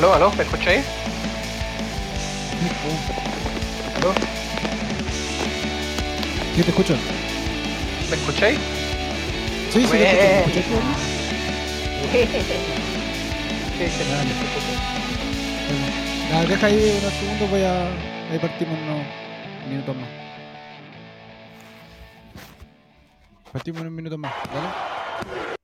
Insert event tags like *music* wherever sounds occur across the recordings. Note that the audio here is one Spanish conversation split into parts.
aló, aló, ¿me escucháis? ¿Aló? ¿Qué te escucho? ¿Me escucháis? Sí, sí, te escucho. ¿Me Sí, sí, Dale. sí, sí, sí. tú? Ya, deja ahí unos segundos, voy a. Ahí partimos unos minutos más. Partimos unos minutos más, ¿vale?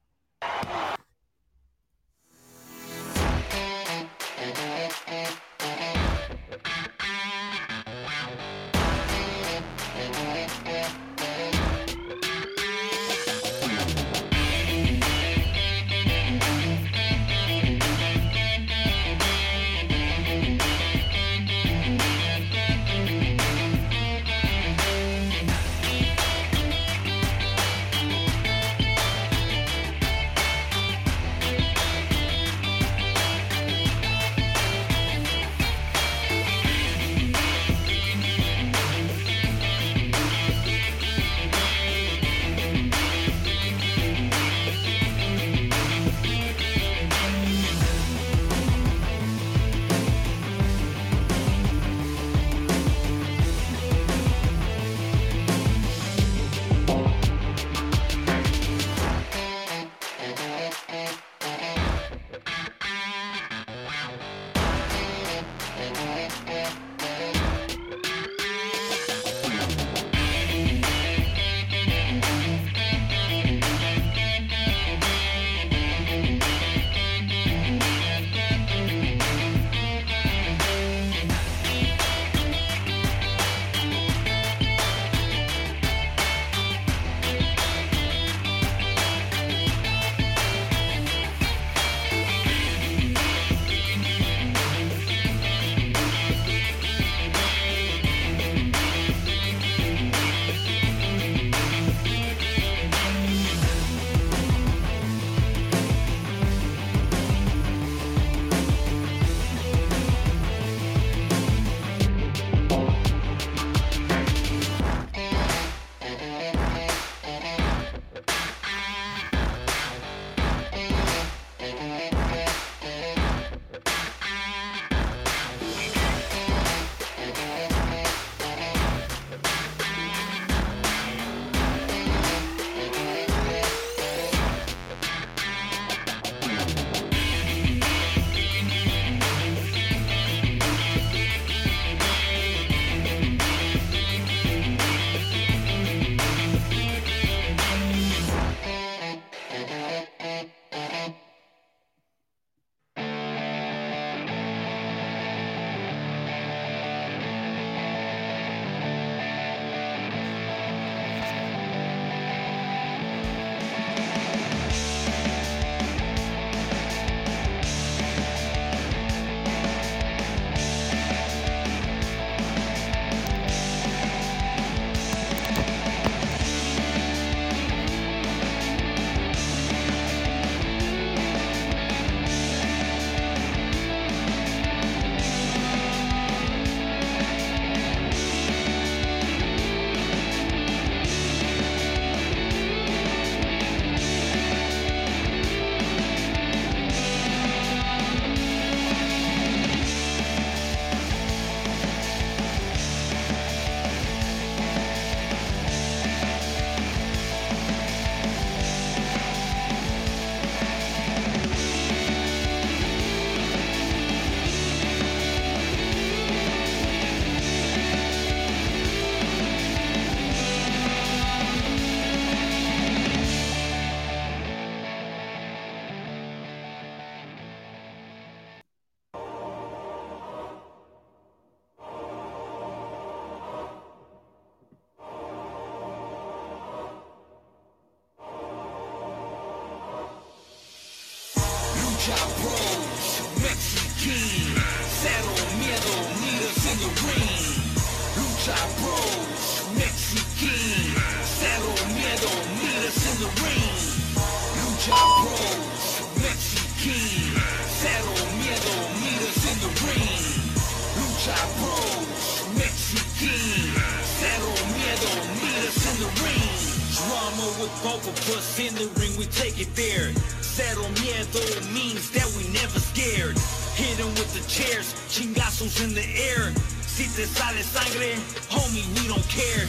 In the ring, we take it there. Cero miedo means that we never scared. Hit 'em with the chairs, chingazos in the air. Si te sale sangre, homie, we don't care.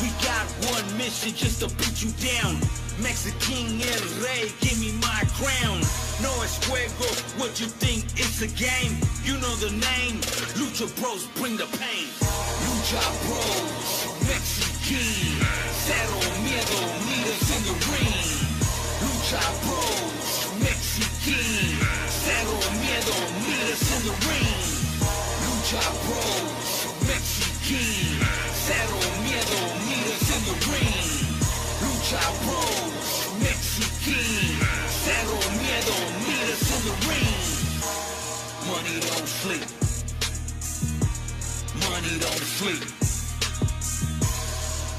We got one mission just to beat you down. Mexican El Rey, give me my crown. No es juego, what you think it's a game? You know the name. Lucha Bros bring the pain. Lucha Bros, Mexican. Cero miedo, Mexican. Meet us in the ring. Lucha Bros, Mexican. Meet us in the ring. Lucha Bros, Mexican. Meet us in the ring. Money don't sleep. Money don't sleep.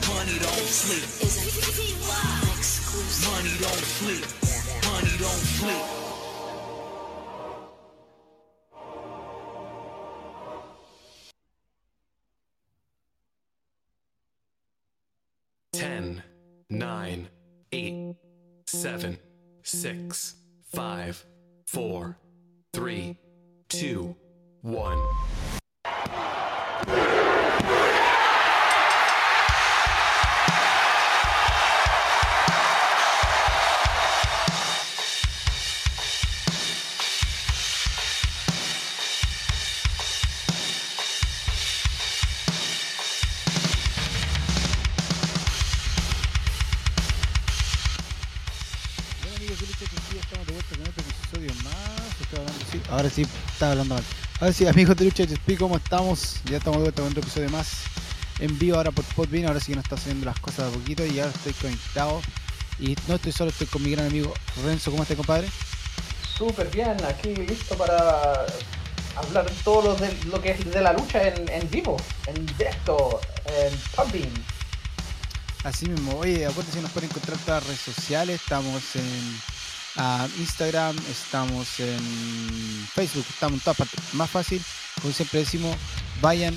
Money don't sleep. Money don't sleep. Money don't sleep. Ten, nine, eight, seven, six, five, four, three, two, one. Estaba hablando mal. Sí, amigos de Lucha Chuspi, ¿cómo estamos? Ya estamos de vuelta con otro episodio más. En vivo ahora por Podbean, ahora sí que nos está haciendo las cosas de a poquito y ahora estoy conectado. Y no estoy solo, estoy con mi gran amigo Renzo. ¿Cómo estás, compadre? Súper bien, aquí listo para hablar todo lo, de, lo que es de la lucha en, en vivo, en directo, en Podbean. Así mismo, oye, acuérdense nos pueden encontrar en todas las redes sociales. Estamos en ah, Instagram, estamos en Facebook, estamos en todas partes. Más fácil, como siempre decimos, vayan,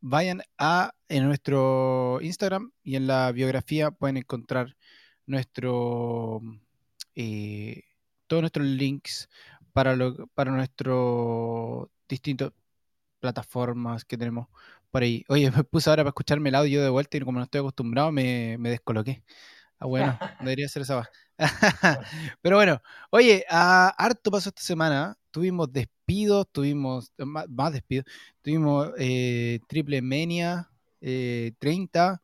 vayan a en nuestro Instagram y en la biografía pueden encontrar nuestro eh, todos nuestros links para lo, para nuestros distintos plataformas que tenemos por ahí. Oye, *laughs* me puse ahora para escucharme el audio de vuelta y como no estoy acostumbrado me, me descoloqué. Ah, bueno, *laughs* debería ser esa. *laughs* Pero bueno, oye, ah, harto pasó esta semana. Tuvimos despidos, tuvimos más, más despidos. Tuvimos eh, Triple Mania eh, 30,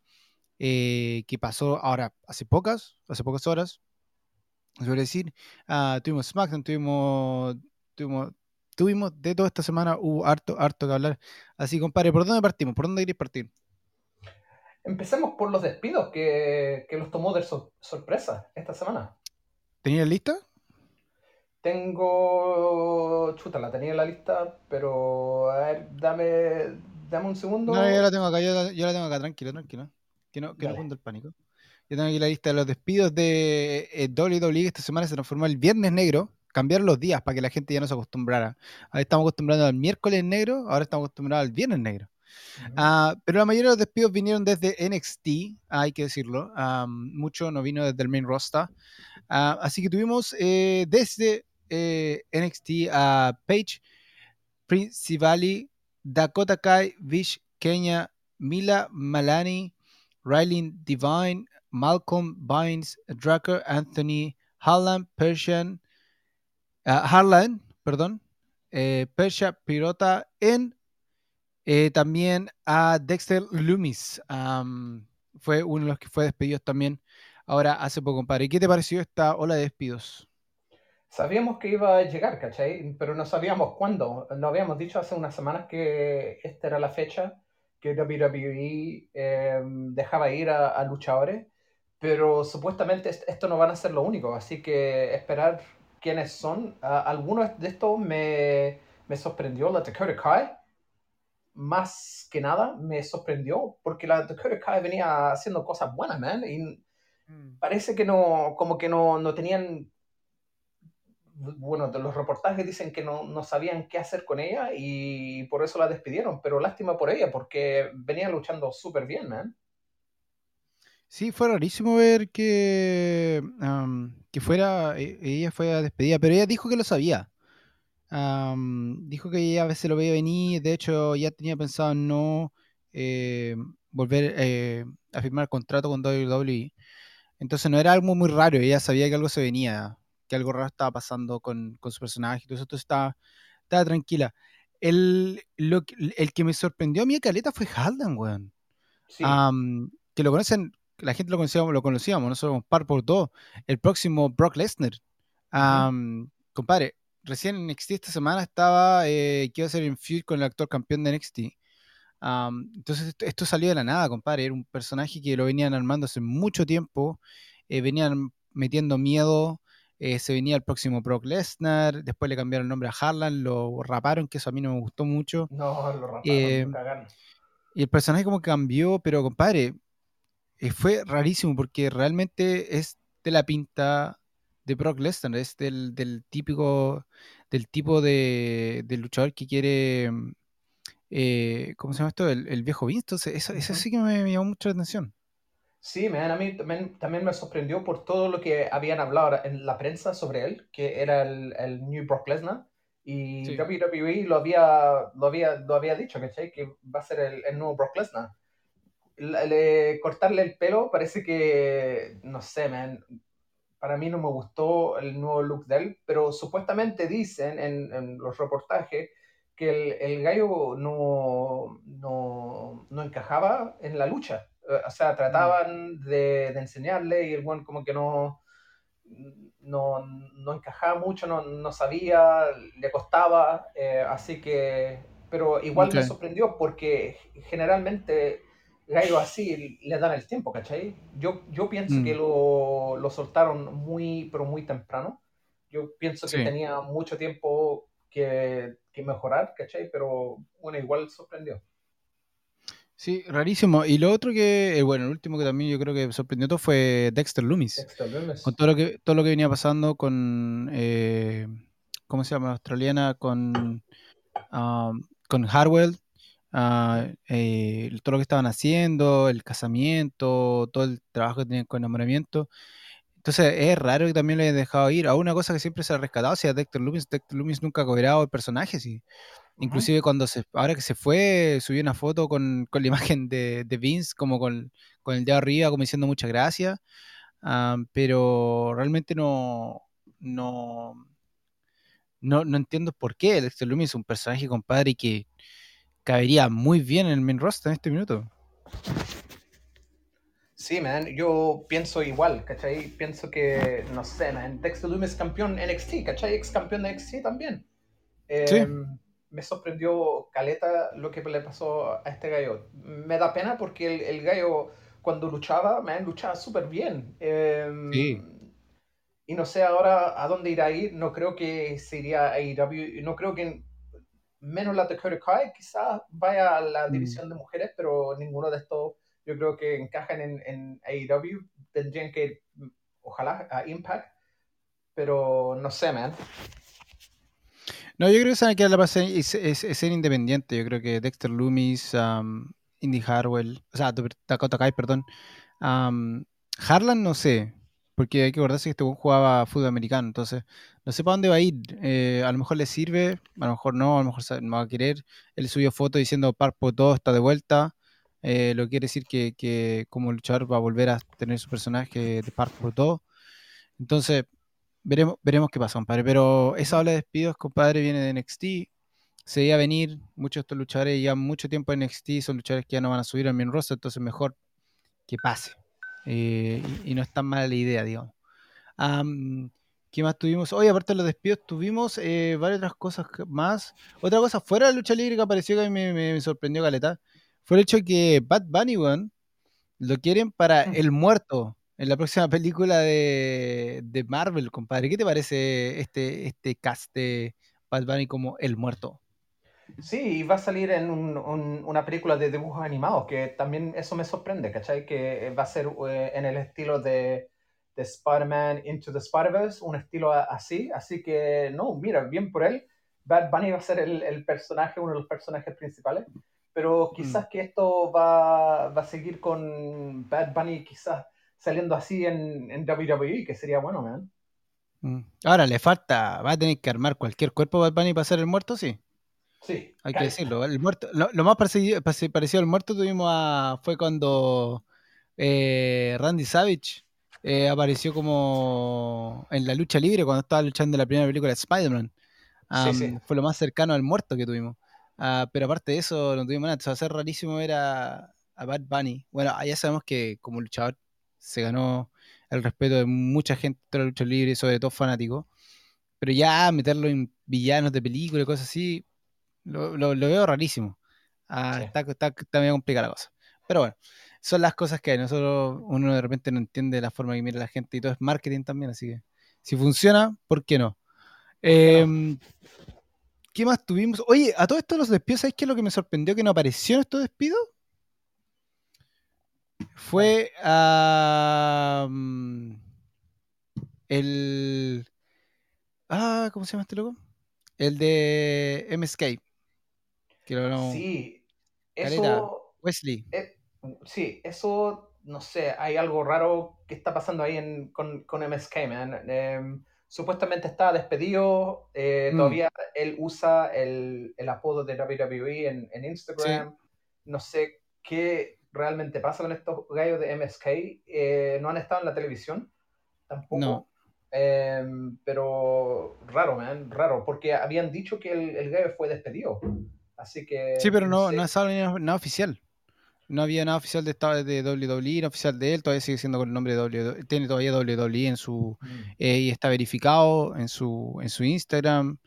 eh, que pasó ahora hace pocas, hace pocas horas. Suele decir. Ah, tuvimos SmackDown, tuvimos, tuvimos, tuvimos de toda esta semana, hubo harto, harto que hablar. Así, compadre, ¿por dónde partimos? ¿Por dónde queréis partir? Empecemos por los despidos que, que los tomó de sor- sorpresa esta semana. ¿Tenías lista? Tengo. Chuta, la tenía en la lista, pero. A ver, dame. Dame un segundo. No, yo la tengo acá, yo la, yo la tengo acá, tranquilo, tranquilo. Que no, que no Dale. cunda el pánico. Yo tengo aquí la lista de los despidos de eh, WWE esta semana se transformó el viernes negro. Cambiaron los días para que la gente ya no se acostumbrara. Ahora estamos acostumbrados al miércoles negro, ahora estamos acostumbrados al viernes negro. Ah, pero la mayoría de los despidos vinieron desde NXT, hay que decirlo. Mucho no vino desde el main roster. Ah, así que tuvimos eh, desde eh, NXT a Paige, Prince Valley, Dakota Kai, Vish Kenya, Mila Malani, Riley Divine, Malcolm Bynes, Drucker Anthony, Harlan Persian, ah, Harlan, perdón, eh, Persia Pirota, en eh, también a Dexter Loomis. fue uno de los que fue despedido también ahora hace poco, compadre. ¿Qué te pareció esta ola de despidos? Sabíamos que iba a llegar, ¿cachai? Pero no sabíamos cuándo. Lo habíamos dicho hace unas semanas que esta era la fecha que WWE eh, dejaba ir a, luchadores, pero supuestamente est- esto no van a ser lo único, así que esperar quiénes son. A- algunos de estos me, me sorprendió, la Dakota Kai, más que nada me sorprendió, porque la Dakota Kai venía haciendo cosas buenas, man, y parece que no, como que no, no tenían, bueno, de los reportajes dicen que no, no sabían qué hacer con ella y por eso la despidieron, pero lástima por ella porque venía luchando súper bien, man. Sí, fue rarísimo ver que, am, que fuera, e- ella fue despedida, pero ella dijo que lo sabía. Dijo que ya a veces lo veía venir, de hecho ya tenía pensado en no eh, volver eh, a firmar contrato con WWE. Entonces no era algo muy raro, ella sabía que algo se venía, que algo raro estaba pasando con, con su personaje, y todo entonces estaba, estaba tranquila. El, lo que- el que me sorprendió a mí, Caleta, fue Haldan, weón. Sí, que lo conocen, la gente lo conocíamos, lo conocíamos, nosotros par por dos. El próximo Brock Lesnar. Compadre, recién en NXT esta semana estaba eh, que iba a ser en feud con el actor campeón de NXT. Entonces esto, esto salió de la nada, compadre. Era un personaje que lo venían armando hace mucho tiempo. eh, venían metiendo miedo. eh, se venía el próximo Brock Lesnar. Después le cambiaron el nombre a Harlan. Lo raparon, que eso a mí no me gustó mucho. no, lo raparon, Eh, y el personaje como cambió, pero compadre, fue rarísimo porque realmente es de la pinta de Brock Lesnar, es del, del típico, del tipo de, de luchador que quiere, mm, eh, ¿cómo se llama esto? El, el viejo Vince. Entonces, eso, eso sí que me, me llamó mucho la atención. Sí, man, a mí también, también me sorprendió por todo lo que habían hablado en la prensa sobre él, que era el, el New Brock Lesnar. Y Sí. WWE lo había, lo había, lo había dicho, ¿cachai? Que va a ser el, el nuevo Brock Lesnar. Le- le- cortarle el pelo parece que, no sé, man, para mí no me gustó el nuevo look de él, pero supuestamente dicen en, en los reportajes que el, el gallo no, no, no encajaba en la lucha. Eh, O sea, trataban de, de enseñarle y el buen como que no, no, no encajaba mucho, no, no sabía, le costaba, eh, así que, pero igual me sorprendió porque generalmente gallos así le dan el tiempo, ¿cachai? Yo, yo pienso Mm. que lo, lo soltaron muy, pero muy temprano. Yo pienso que Sí. tenía mucho tiempo que, que mejorar, ¿cachai? Pero bueno, igual sorprendió. Sí, rarísimo. Y lo otro que, eh, bueno, el último que también yo creo que sorprendió todo fue Dexter Loomis. Dexter Lumis. Con todo lo que, todo lo que venía pasando con, eh, ¿cómo se llama? La australiana, con, um, con Harwell, eh, todo lo que estaban haciendo, el casamiento, todo el trabajo que tenían con enamoramiento. Entonces es raro que también lo hayan dejado ir. A una cosa que siempre se ha rescatado, si a Dexter Loomis, Dexter Loomis nunca ha cobrado el personaje, sí. Inclusive cuando se, ahora que se fue, subió una foto con, con la *laughs* imagen de, de Vince, como con, con el dedo arriba, como diciendo muchas gracias. Ah, pero realmente no, no, no, no entiendo por qué. Dexter Lumis es un personaje, compadre, que cabería muy bien en el main roster en este minuto. Sí, man, yo pienso igual, ¿cachai? Pienso que, no sé, man, Dexter Lumis campeón NXT, ¿cachai? Ex campeón de NXT también. Eh, Sí. Me sorprendió caleta lo que le pasó a este gallo. Me da pena porque el, el gallo cuando luchaba, man, luchaba súper bien. Eh, Sí. Y no sé ahora a dónde irá a ir, no creo que se iría a AEW, no creo que menos la Dakota Kai quizás vaya a la Mm. división de mujeres, pero ninguno de estos yo creo que encajan en, en AEW, tendrían que ir, ojalá, a Impact, pero no sé, man. No, yo creo que se van a quedar la base es, es- es ser independiente. Yo creo que Dexter Loomis, um, Indy Harwell, o sea, Dakota Kai, perdón. um, Harlan no sé, porque hay que acordarse que este weón jugaba fútbol americano, entonces no sé para dónde va a ir. Eh, a lo mejor le sirve, a lo mejor no, a lo mejor no va a querer. Él subió foto diciendo Parpo todo está de vuelta. eh, lo que quiere decir que, como luchador va a volver a tener su personaje de Parpo todo. Entonces, veremos, veremos qué pasa, compadre. Pero esa ola de despidos, compadre, viene de NXT. Se a venir, muchos de estos luchadores llevan mucho tiempo en NXT, son luchadores que ya no van a subir al main roster, entonces mejor que pase. Eh, y, y no es tan mala la idea, digamos. Am, ¿Qué más tuvimos? Hoy, aparte de los despidos, tuvimos eh, varias otras cosas más. Otra cosa fuera de la lucha libre que apareció que a mí me, me- me sorprendió, Caleta, fue el hecho de que Bad Bunny, weón, lo quieren para Mm. El Muerto, en la próxima película de, de Marvel, compadre. ¿Qué te parece este, este cast de Bad Bunny como El Muerto? Sí, y va a salir en un- un- una película de dibujos animados, que también eso me sorprende, ¿cachai? Que va a ser eh, en el estilo de, de Spider-Man Into the Spider-Verse, un estilo así, así que no, mira, bien por él. Bad Bunny va a ser el, el personaje, uno de los personajes principales, pero quizás que esto va, va a seguir con Bad Bunny quizás saliendo así en, en WWE, que sería bueno, man. Mm. Ahora le falta, va a tener que armar cualquier cuerpo Bad Bunny para ser el muerto, sí. Sí. Hay que decirlo. El muerto, lo, lo más parecido, pare- parecido al muerto tuvimos a, fue cuando eh, Randy Savage eh, apareció como en la lucha libre cuando estaba luchando en la primera película de Spider-Man. Am, sí. Fue lo más cercano al muerto que tuvimos. Ah, pero aparte de eso, no tuvimos nada. Entonces, va a ser rarísimo ver a, Bad Bunny. Bueno, ya sabemos que como luchador se ganó el respeto de mucha gente de la lucha libre, sobre todo fanáticos. Pero ya meterlo en villanos de película y cosas así, lo, lo- lo veo rarísimo. Ah, Sí. está, está, está medio complicada la cosa. Pero bueno, son las cosas que hay. Nosotros, uno de repente no entiende la forma que mira la gente y todo es marketing también, así que si funciona, ¿por qué no? qué Em, ¿Qué más tuvimos? Oye, a todos estos los despidos, ¿sabes qué es lo que me sorprendió que no apareció en estos despidos? Fue mm, el. Ah, ¿cómo se llama este loco? El de MSK. Que lo hablamos. Sí, Caleta. eso, Wesley. eh, sí, eso, no sé, hay algo raro que está pasando ahí en, con, con MSK, man. Em, supuestamente está despedido, eh, Mm. todavía él usa el, el apodo de WWE en, en Instagram. No sé qué realmente pasa con estos gallos de MSK. eh, no han estado en la televisión tampoco. No. Em, pero raro, man, raro, porque habían dicho que el, el gallo fue despedido. Así que. Sí, pero no, sé. no es algo nada, oficial. No había nada oficial de, de WWE, no oficial de él, todavía sigue siendo con el nombre de WWE. Tiene todavía WWE en su, Mm. eh, y está verificado en su, en su Instagram.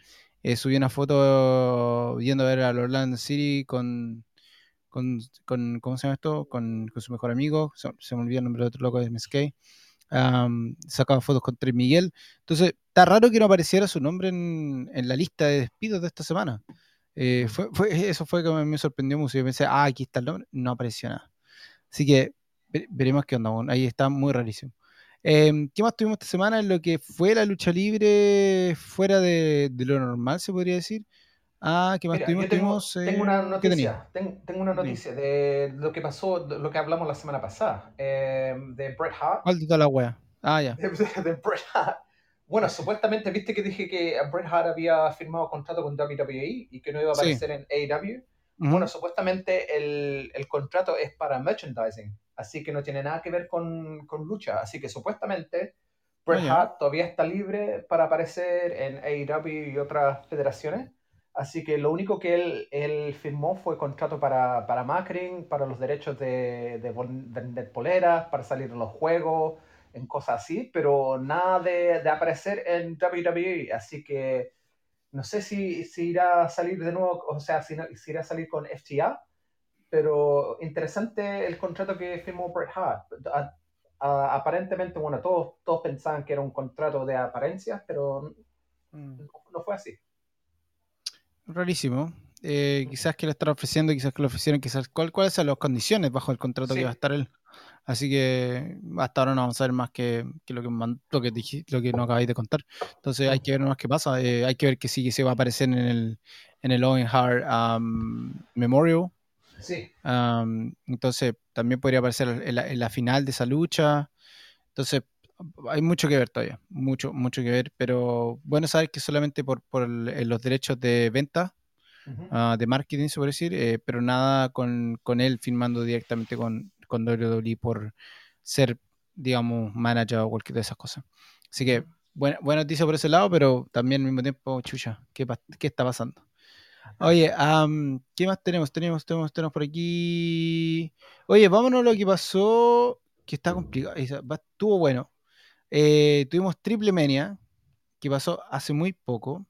Eh, subió una foto yendo a ver al Orlando City con, con, con- ¿cómo se llama esto? Con, con su mejor amigo, se, se me olvidó el nombre del otro loco de MSK. Sacaba fotos con Trey Miguel. Entonces, está raro que no apareciera su nombre en, en la lista de despidos de esta semana. Eh, fue, fue- eso fue que me, me sorprendió mucho. Yo pensé, ah, aquí está el nombre. No apareció nada. Así que ve- veremos qué onda. Ahí está muy rarísimo. Eh, ¿Qué más tuvimos esta semana en lo que fue la lucha libre fuera de, de lo normal, se podría decir? Ah, ¿qué más Mira, tuvimos? tengo, Tuvimos, tengo eh, una ¿qué tenía? noticia. ten- tengo una noticia de lo que pasó, lo que hablamos la semana pasada. eh, de Bret Hart. ¿Cuál de la wea? Ah, ya. *laughs* de, de Bret Hart. Bueno, supuestamente, viste que dije que Bret Hart había firmado contrato con WWE y que no iba a Sí. aparecer en AEW. Ujú. Bueno, supuestamente el, el contrato es para merchandising, así que no tiene nada que ver con, con lucha. Así que supuestamente Bret Ah. Hart todavía está libre para aparecer en AEW y otras federaciones. Así que lo único que él, él firmó fue contrato para, para marketing, para los derechos de, de vender poleras, para salir en los juegos, en cosas así, pero nada de, de aparecer en WWE. Así que no sé si, si irá a salir de nuevo, o sea, si, no- si irá a salir con FTA, pero interesante el contrato que firmó Bret Hart. A- a- aparentemente, bueno, todos, todos pensaban que era un contrato de apariencias, pero Mm. no, no fue así. Rarísimo. Eh, quizás que lo están ofreciendo, quizás que lo ofrecieron, quizás cuál- cuáles son las condiciones bajo el contrato Sí. que va a estar él. Así que hasta ahora no vamos a ver más que, que lo que lo que dij- lo que nos acabáis de contar. Entonces hay que ver más qué pasa. Eh, hay que ver que sí que se va a aparecer en el en el Owen Hart um, Memorial. Sí, Um, entonces también podría aparecer en la, en la final de esa lucha. Entonces hay mucho que ver todavía, mucho, mucho que ver, pero bueno saber que solamente por, por el- los derechos de venta, Ujú. ah, de marketing, se puede decir, eh, pero nada con, con él firmando directamente con, con WWE por ser, digamos, manager o cualquier de esas cosas. Así que buena, buena noticia por ese lado, pero también al mismo tiempo, chucha, ¿qué, qué está pasando? Oye, am, ¿qué más tenemos? Tenemos, tenemos, tenemos por aquí. Oye, vámonos a lo que pasó, que está complicado. Estuvo bueno. Eh, tuvimos Triple Mania, que pasó hace muy poco.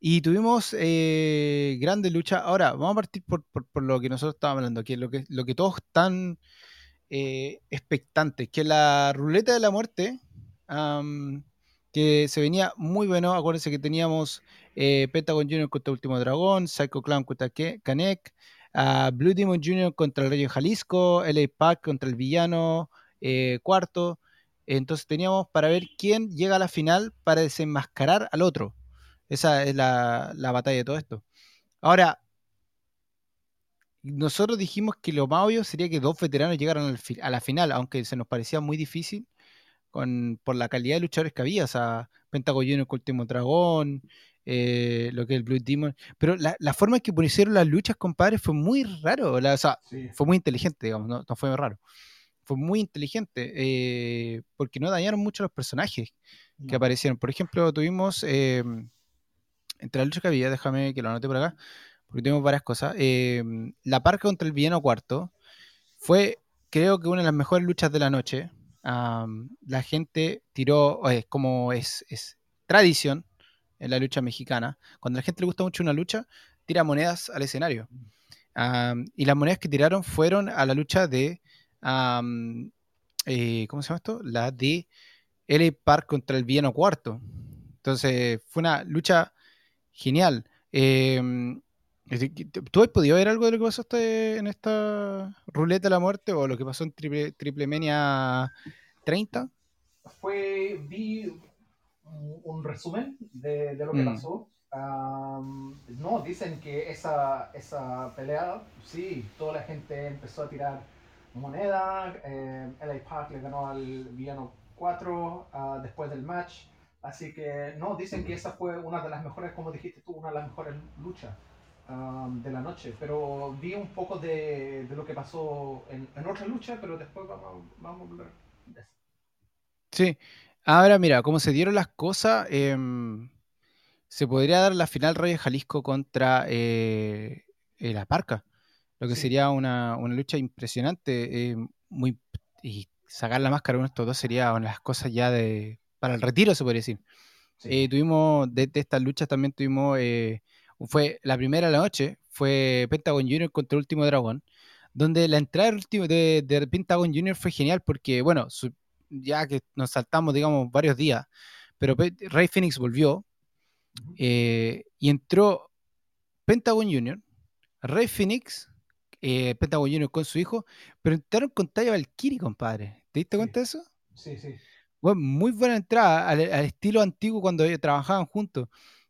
Y tuvimos eh, grandes luchas. Ahora, vamos a partir por, lo que nosotros estábamos hablando, que lo que, lo que todos están eh, expectantes, que la ruleta de la muerte, am, que se venía muy bueno. Acuérdense que teníamos eh, Pentagon Jr. contra Último Dragón, Psycho Clown contra Kanek, ah, Blue Demon Jr. contra el Rayo Jalisco, LA Pack contra el villano eh, cuarto. Entonces teníamos para ver quién llega a la final para desenmascarar al otro. Esa es la, la batalla de todo esto. Ahora, nosotros dijimos que lo más obvio sería que dos veteranos llegaran a la final, aunque se nos parecía muy difícil, con, por la calidad de luchadores que había. O sea, Pentagon Junior con Último Dragón, eh, lo que es el Blue Demon. Pero la, la forma en que pusieron las luchas, compadre, fue muy raro. La- o sea, Sí. fue muy inteligente, digamos, no, no fue raro. Fue muy inteligente, eh, porque no dañaron mucho los personajes que aparecieron. Por ejemplo, tuvimos, eh, entre las luchas que había, déjame que lo anote por acá, porque tuvimos varias cosas. eh, la parca contra el villano cuarto fue, creo que una de las mejores luchas de la noche. La gente tiró, como es, tradición en la lucha mexicana, cuando a la gente le gusta mucho una lucha, tira monedas al escenario. Y las monedas que tiraron fueron a la lucha de, eh, ¿cómo se llama esto? La de LA Park contra el villano cuarto. Entonces, fue una lucha genial. Eh, ¿Tú has podido ver algo de lo que pasó este- en esta ruleta de la muerte o lo que pasó en Triple, triple Mania 30? Fue, vi un, resumen de, de lo que Mm. pasó. Am, no, dicen que esa, esa pelea, sí, toda la gente empezó a tirar moneda. eh, LA Park le ganó al villano 4 ah, después del match. Así que, no, dicen que esa fue una de las mejores, como dijiste tú, una de las mejores luchas am, de la noche. Pero vi un poco de, de lo que pasó en, en otra lucha, pero después vamos, vamos a hablar de eso. Sí. Ahora, mira, como se dieron las cosas, em, se podría dar la final Reyes Jalisco contra eh, eh, la Parca, lo que Sí. sería una, una lucha impresionante. eh, muy, y sacar la máscara uno de estos dos sería una de las cosas ya de para el retiro, se podría decir. Sí. Eh, tuvimos, de, de estas luchas también tuvimos, eh, fue la primera de la noche, fue Pentagon Junior contra el Último Dragón, donde la entrada del último, de, de Pentagon Junior fue genial porque, bueno, su- ya que nos saltamos, digamos, varios días, pero Pe- Rey Phoenix volvió eh, y entró Pentagon Junior, Rey Phoenix, Pentagon Junior con su hijo, pero entraron con Taya Valkyrie, compadre. ¿Te diste Sí. cuenta de eso? Sí, sí. Bueno, muy buena entrada al, estilo antiguo cuando trabajaban juntos.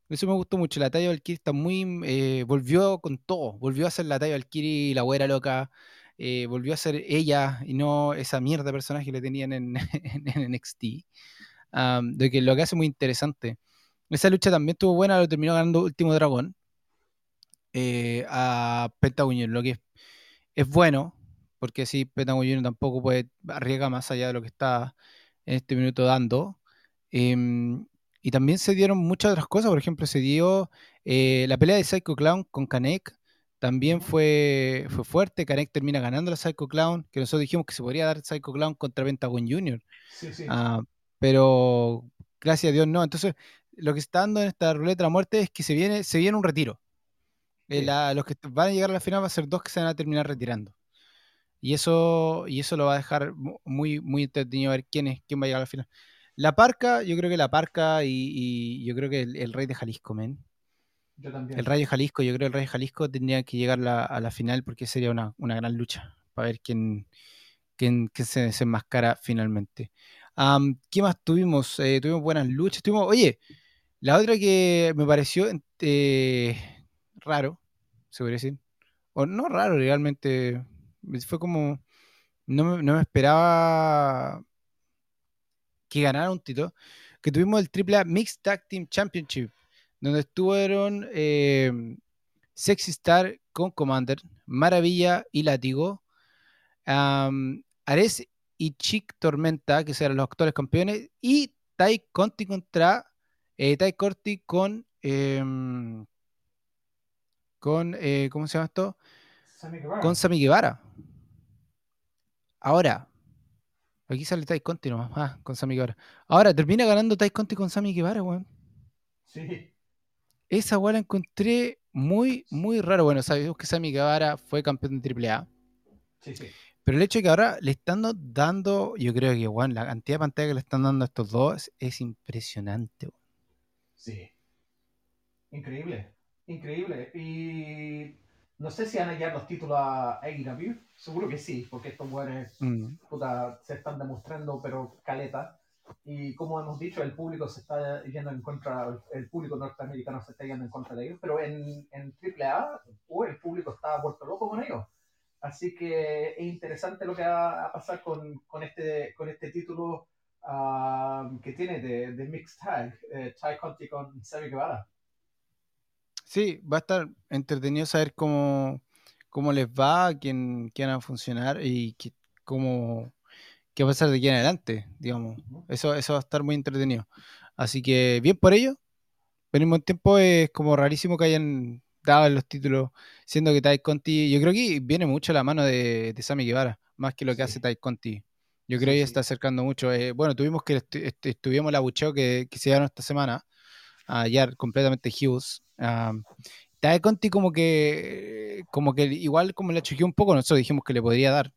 Eso me gustó mucho. La talla Valkyrie está muy. eh, volvió con todo. Volvió a ser la talla Valkyrie, la güera loca. eh, volvió a ser ella y no esa mierda de personaje que le tenían en, *laughs* en, NXT. De que lo que hace muy interesante. Esa lucha también estuvo buena, lo terminó ganando Último Dragón eh, a Pentagon Junior, lo que es, es bueno, porque sí, Pentagon Junior tampoco puede arriesgar más allá de lo que está en este minuto dando. Em, y también se dieron muchas otras cosas, por ejemplo, se dio eh, la pelea de Psycho Clown con Kanek, también fue, fue fuerte, Kanek termina ganando a Psycho Clown, que nosotros dijimos que se podría dar Psycho Clown contra Pentagon Junior. Sí, sí. Ah, pero gracias a Dios no. Entonces, lo que está dando en esta ruleta de la muerte es que se viene, se viene un retiro. Eh, Sí. la- los que van a llegar a la final va a ser dos que se van a terminar retirando. Y eso, y eso lo va a dejar mu- muy, muy entretenido ver quién es, quién va a llegar a la final. La Parca, yo creo que la Parca y, y yo creo que el, el Rey de Jalisco, men. Yo también. El Rey de Jalisco, yo creo que el Rey de Jalisco tendría que llegar la- a la final porque sería una, una gran lucha para ver quién, quién, quién se desenmascara finalmente. Am, ¿Qué más tuvimos? Eh, tuvimos buenas luchas. Tuvimos, oye, la otra que me pareció eh, raro, se podría decir, o no raro, realmente, fue como, no no me esperaba que ganara un título, que tuvimos el AAA Mixed Tag Team Championship, donde estuvieron eh, Sexy Star con Commander, Maravilla y Látigo, Ares y Chick Tormenta, que serán los actuales campeones, y Tai Conti contra eh, Tai Conti con em, con eh, ¿cómo se llama esto? Sammy. Con Sammy Guevara. Ahora, aquí sale Tai Conti nomás, ah, con Sammy Guevara. Ahora, termina ganando Tai Conti con Sammy Guevara, weón. Sí. Esa weá la encontré muy, muy raro. Bueno, sabemos que Sammy Guevara fue campeón de AAA. Sí, sí. Pero el hecho de que ahora le están do- dando, yo creo que, weón, la cantidad de pantalla que le están dando a estos dos es impresionante. weón. Sí. Increíble. Increíble. Y no sé si van a llegar los títulos a AEW. Seguro que sí, porque estos buenos Mm. puta, se están demostrando, pero caleta. Y como hemos dicho, el público se está yendo en contra, el público norteamericano se está yendo en contra de ellos, pero en, en AAA, uh, el público está vuelto loco con ellos. Así que es interesante lo que va a pasar con, con, este, con este título ah, que tiene de, de Mixed Tag, eh, Conti con Sammy Guevara. Sí, va a estar entretenido saber cómo, cómo les va, quién, quién va a funcionar y qué, cómo, qué va a pasar de aquí en adelante, digamos. Eso, eso va a estar muy entretenido. Así que bien por ello. Pero al mismo tiempo es como rarísimo que hayan dado los títulos, siendo que Ty Conti, yo creo que viene mucho a la mano de, de Sammy Guevara, más que lo que Sí. hace Ty Conti. Yo Sí, creo que sí. está acercando mucho. eh, bueno, tuvimos que estu- est- estuvimos el abucheo que, que se dieron esta semana, ayer completamente Hughes. Um, Ty Conti como que, como que igual como le choqueó un poco, nosotros dijimos que le podría dar.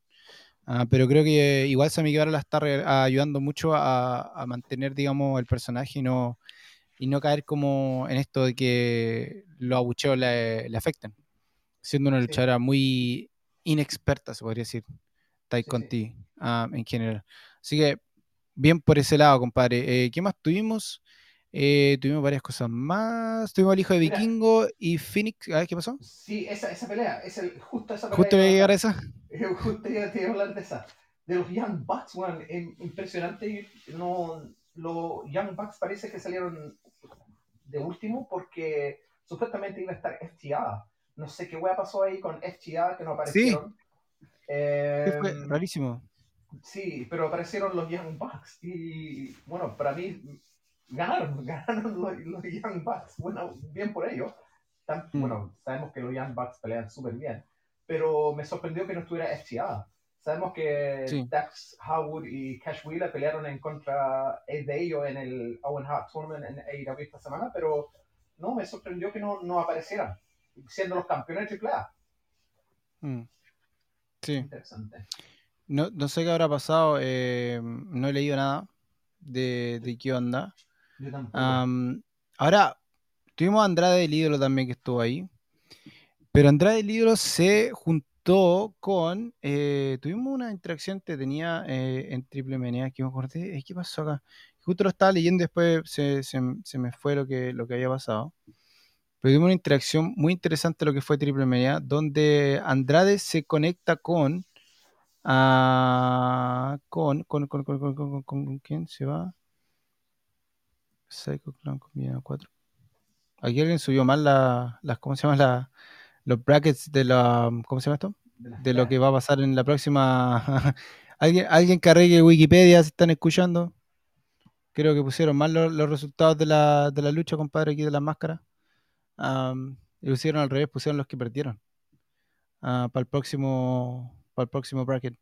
Ah, pero creo que igual Sammy Guevara la está re- ayudando mucho a, a mantener, digamos, el personaje y no, y no caer como en esto de que los abucheos le, le afecten. Siendo una Sí. luchadora muy inexperta, se podría decir, Tai Sí, sí. Conti ah, en general. Así que bien por ese lado, compadre. Eh, ¿Qué más tuvimos? Eh, tuvimos varias cosas más. Tuvimos el hijo de Mira. Vikingo y Phoenix. A ver, ¿qué pasó? Sí, esa, esa pelea, es el, justo esa pelea. Justo voy a llegar a esa. *laughs* Justo ya te iba a hablar de esa. De los Young Bucks, weón, im- impresionante. No, los Young Bucks parece que salieron de último porque supuestamente iba a estar FTA. No sé qué wea pasó ahí con FTA que no aparecieron. Sí, Eh, fue rarísimo. Sí, pero aparecieron los Young Bucks y bueno, para mí ganaron, *laughs* ganaron los, los Young Bucks. Bueno, bien por ellos. Tan- Mm. Bueno, sabemos que los Young Bucks pelean súper bien, pero me sorprendió que no estuviera FTA. Sabemos que Sí. Dax Howard y Cash Wheeler pelearon en contra de ellos en el Owen Hart Tournament en AEW esta semana, pero no, me sorprendió que no, no aparecieran, siendo los campeones de AAA. Mm. Sí. Interesante. No, no sé qué habrá pasado. eh, no he leído nada de, de qué onda. Ahora, tuvimos a Andrade el ídolo también que estuvo ahí. Pero Andrade el ídolo se juntó con. eh, tuvimos una interacción que tenía eh, en Triple Manía que me acordé. ¿Qué pasó acá? Justo lo estaba leyendo después se, se- me fue lo que, lo que había pasado. Pero tuvimos una interacción muy interesante lo que fue Triple Manía, donde Andrade se conecta con. ah, con, con, con, con, con, con- con- con- ¿quién se va? Psycho Clown combinado 4. Aquí alguien subió mal la, las, ¿cómo se llama? La, los brackets de la, ¿cómo se llama esto? De lo que va a pasar en la próxima. *laughs* alguien, alguien que arregle Wikipedia, si están escuchando. Creo que pusieron mal los, los resultados de la, de la lucha, compadre, aquí de las máscaras. Y lo hicieron al revés, pusieron los que perdieron. para el próximo. Para el próximo bracket.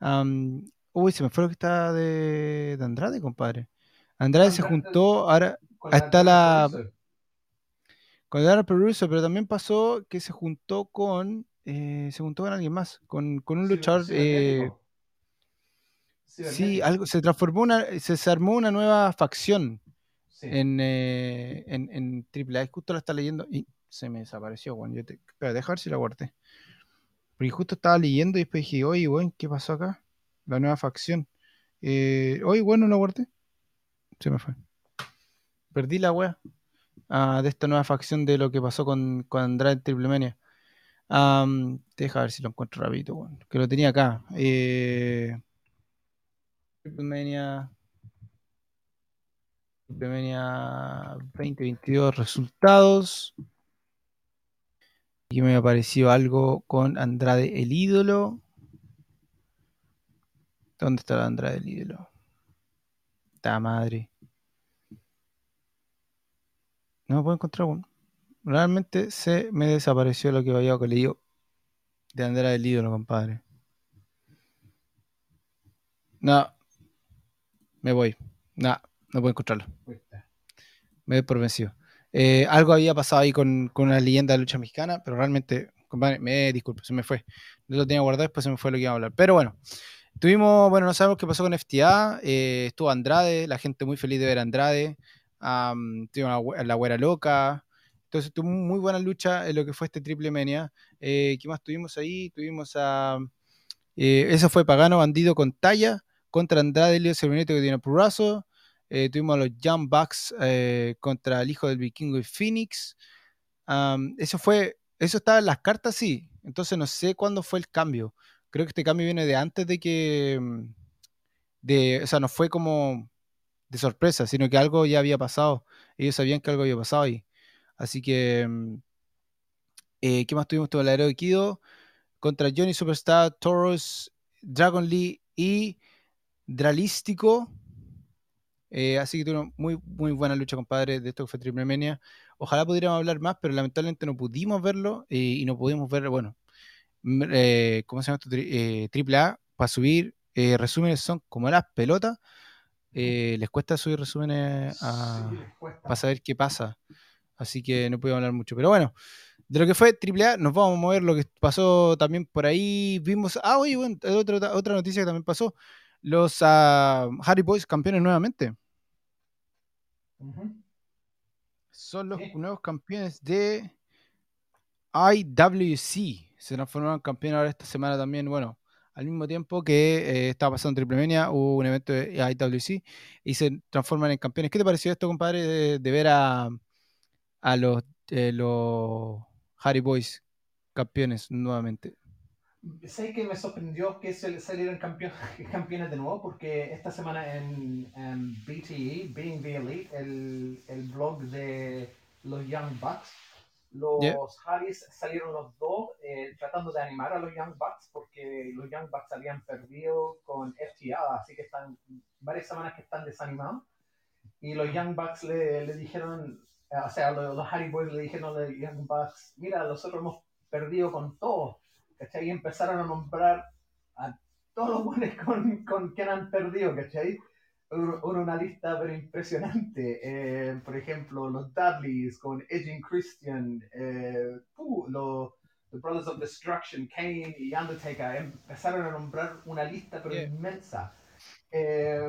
Am, uy, se me fue lo que está de, de Andrade, compadre. Andrade se juntó, ahora está la- con Dara Peruso, pero también pasó que se juntó con. eh, se juntó con alguien más, con, con un luchador. eh, sí, Cibernético. algo, se transformó una. Se, se armó una nueva facción Sí. en, eh, en, en AAA. Justo la está leyendo y se me desapareció, bueno, yo te, espera, deja ver si la guardé. Porque justo estaba leyendo y después dije, oye, bueno, ¿qué pasó acá? La nueva facción. Eh, oye, bueno, la guardé. Se me fue. Perdí la wea ah, de esta nueva facción de lo que pasó con, con Andrade Triple Mania. Am, deja ver si lo encuentro rapidito, que lo tenía acá. Eh. Triple Mania 2022 resultados. Aquí me apareció algo con Andrade el ídolo. ¿Dónde está Andrade el ídolo? Madre. No me puedo encontrar uno. Realmente se me desapareció lo que había leído de Andrade el ídolo, compadre. No. Me voy. No, no puedo encontrarlo. Me doy por vencido. Eh, algo había pasado ahí con, con una leyenda de lucha mexicana, pero realmente, compadre, me disculpo, se me fue. No lo tenía guardado, después se me fue lo que iba a hablar. Pero bueno, tuvimos, bueno, no sabemos qué pasó con FTA. eh, estuvo Andrade, la gente muy feliz de ver a Andrade. am, tuvimos la, güe- la güera loca. Entonces tuvo muy buena lucha en lo que fue este triple mania. Eh, ¿Qué más tuvimos ahí? Tuvimos a. eh, eso fue Pagano Bandido con Talla contra Andrade Elio Cervineto que tiene Purrazo. Eh, tuvimos a los Young Bucks eh, contra el hijo del vikingo y Phoenix. Eso fue, eso estaba en las cartas, sí. Entonces no sé cuándo fue el cambio. Creo que este cambio viene de antes de que mm, de, o sea, no fue como de sorpresa, sino que algo ya había pasado. Ellos sabían que algo había pasado ahí. Así que, mm, eh, ¿qué más tuvimos? Tuvo el aero de Kido contra Johnny Superstar, Taurus, Dragon Lee y Dralístico. Eh, así que tuvieron muy, muy buena lucha, compadre, de esto que fue Triple Mania. Ojalá pudiéramos hablar más, pero lamentablemente no pudimos verlo eh, y no pudimos ver, bueno, eh, ¿cómo se llama esto? Tri- eh, Triple A para subir eh, resúmenes son como las pelotas. les cuesta subir resúmenes a, Sí, para saber qué pasa. Así que no puedo hablar mucho. Pero bueno, de lo que fue AAA, nos vamos a mover lo que pasó también por ahí. Vimos. Ah, oye, bueno, otra, otra noticia que también pasó. Los ah, Harry Boys campeones nuevamente. Son los nuevos campeones de IWC. Se transformaron en campeones ahora esta semana también. Bueno, al mismo tiempo que eh, estaba pasando Triple Mania, hubo un evento de IWC y se transforman en campeones. ¿Qué te pareció esto, compadre, de, ver a, a los, eh, los Harry Boys campeones nuevamente? Sé que me sorprendió que salieran campeón- *laughs* campeones de nuevo porque esta semana en, en BTE, Being the Elite, el, el blog de los Young Bucks, los Yeah. Salieron los dos eh, tratando de animar a los Young Bucks porque los Young Bucks habían perdido con FTA, así que están varias semanas que están desanimados. Y los Young Bucks le, le dijeron, o sea, los, los Harry Boys le dijeron a los Young Bucks, mira, nosotros hemos perdido con todos. ¿cachai? Y empezaron a nombrar a todos los buenos con, con quien han perdido, ¿cachai? Un- Una lista pero impresionante. Eh, por ejemplo, los Dudleys con Edge and Christian, eh, uh, los The Brothers of Destruction, Kane y Undertaker. Empezaron a nombrar una lista pero Yeah. inmensa. Eh,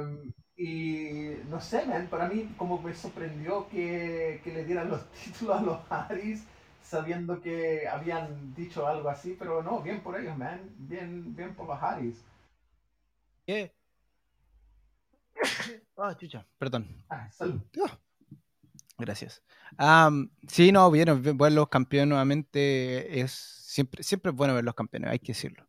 y no sé, man, para mí como me sorprendió que, que le dieran los *laughs* títulos a los Harris sabiendo que habían dicho algo así, pero no, bien por ellos, man, bien, bien por los Harris. ¿Qué? Ah, chucha, perdón. Ah, salud. Gracias. Am, sí, no, vieron, ver los campeones nuevamente es siempre, siempre es bueno ver los campeones, hay que decirlo.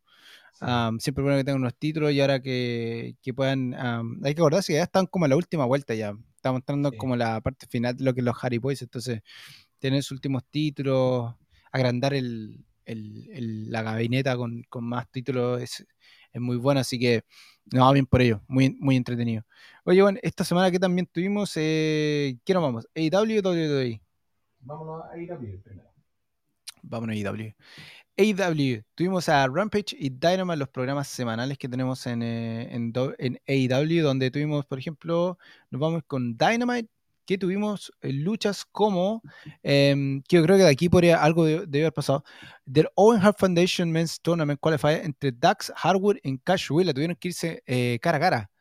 Am, siempre es bueno que tengan unos títulos y ahora que, que puedan. am, hay que acordarse que ya están como en la última vuelta ya. Estamos entrando Sí. como la parte final de lo que es los Harry Boys. Entonces, tener sus últimos títulos, agrandar el, el- el- la gabineta con, con más títulos es, es muy bueno. Así que, no, bien por ello. Muy, muy entretenido. Oye, bueno, esta semana que también tuvimos, eh, ¿qué nos vamos? ¿AEW o WWE? Vámonos a AEW primero. Vámonos a AEW. AEW, tuvimos a Rampage y Dynamite, los programas semanales que tenemos en, eh, en, en AEW, donde tuvimos, por ejemplo, nos vamos con Dynamite, que tuvimos eh, luchas como, em, que yo creo que de aquí podría algo de- debe haber pasado, del Owen Hart Foundation Men's Tournament Qualifier entre Dax Harwood y Cash Wheeler, tuvieron que irse eh, cara a cara.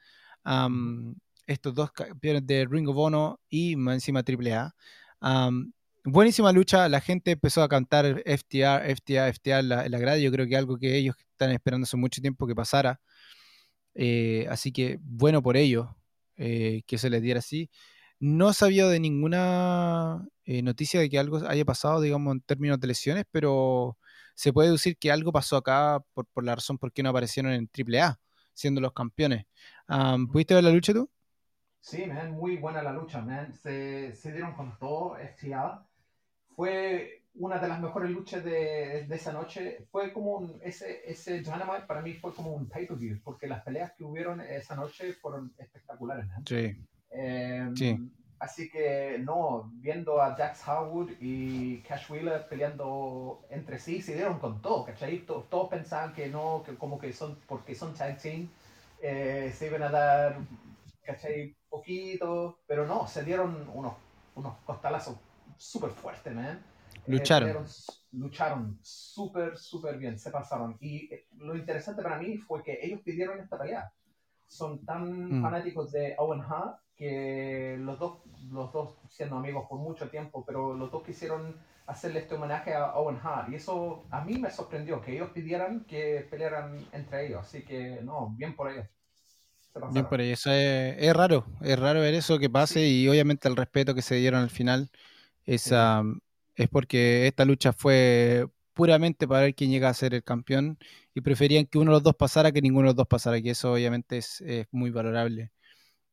Am, estos dos campeones de Ring of Honor y encima AAA. Am, buenísima lucha, la gente empezó a cantar FTR, FTR, FTR en la, la grada. Yo creo que algo que ellos están esperando hace mucho tiempo que pasara. Eh, así que bueno por ellos eh, que se les diera así. No sabía de ninguna eh, noticia de que algo haya pasado, digamos, en términos de lesiones, pero se puede decir que algo pasó acá por, por la razón por qué no aparecieron en AAA, siendo los campeones. Am, ¿Pudiste ver la lucha tú? Sí, man, muy buena la lucha, man. Se, se dieron con todo, FTA. Fue una de las mejores luchas de, de esa noche. Fue como un, ese, ese Dynamite para mí fue como un pay-per-view, porque las peleas que hubieron esa noche fueron espectaculares, man. Sí. Eh, Sí. Así que no, viendo a Dax Howard y Cash Wheeler peleando entre sí, se dieron con todo, ¿cachai? To- Todos pensaban que no, que como que son, porque son tag team, eh, se iban a dar, ¿cachai? Poquito, pero no, se dieron unos, unos costalazos súper fuertes, man. Eh, Lucharon. pelearon s- lucharon súper, súper bien, se pasaron. Y eh, lo interesante para mí fue que ellos pidieron esta pelea. Son tan Mm. fanáticos de Owen Hart que los dos, los dos siendo amigos por mucho tiempo, pero los dos quisieron hacerle este homenaje a Owen Hart. Y eso a mí me sorprendió, que ellos pidieran que pelearan entre ellos. Así que, no, bien por ellos. Bien por ahí, eso es, es raro, es raro ver eso que pase y obviamente el respeto que se dieron al final es, Sí. am, es porque esta lucha fue puramente para ver quién llega a ser el campeón y preferían que uno de los dos pasara que ninguno de los dos pasara, que eso obviamente es, es muy valorable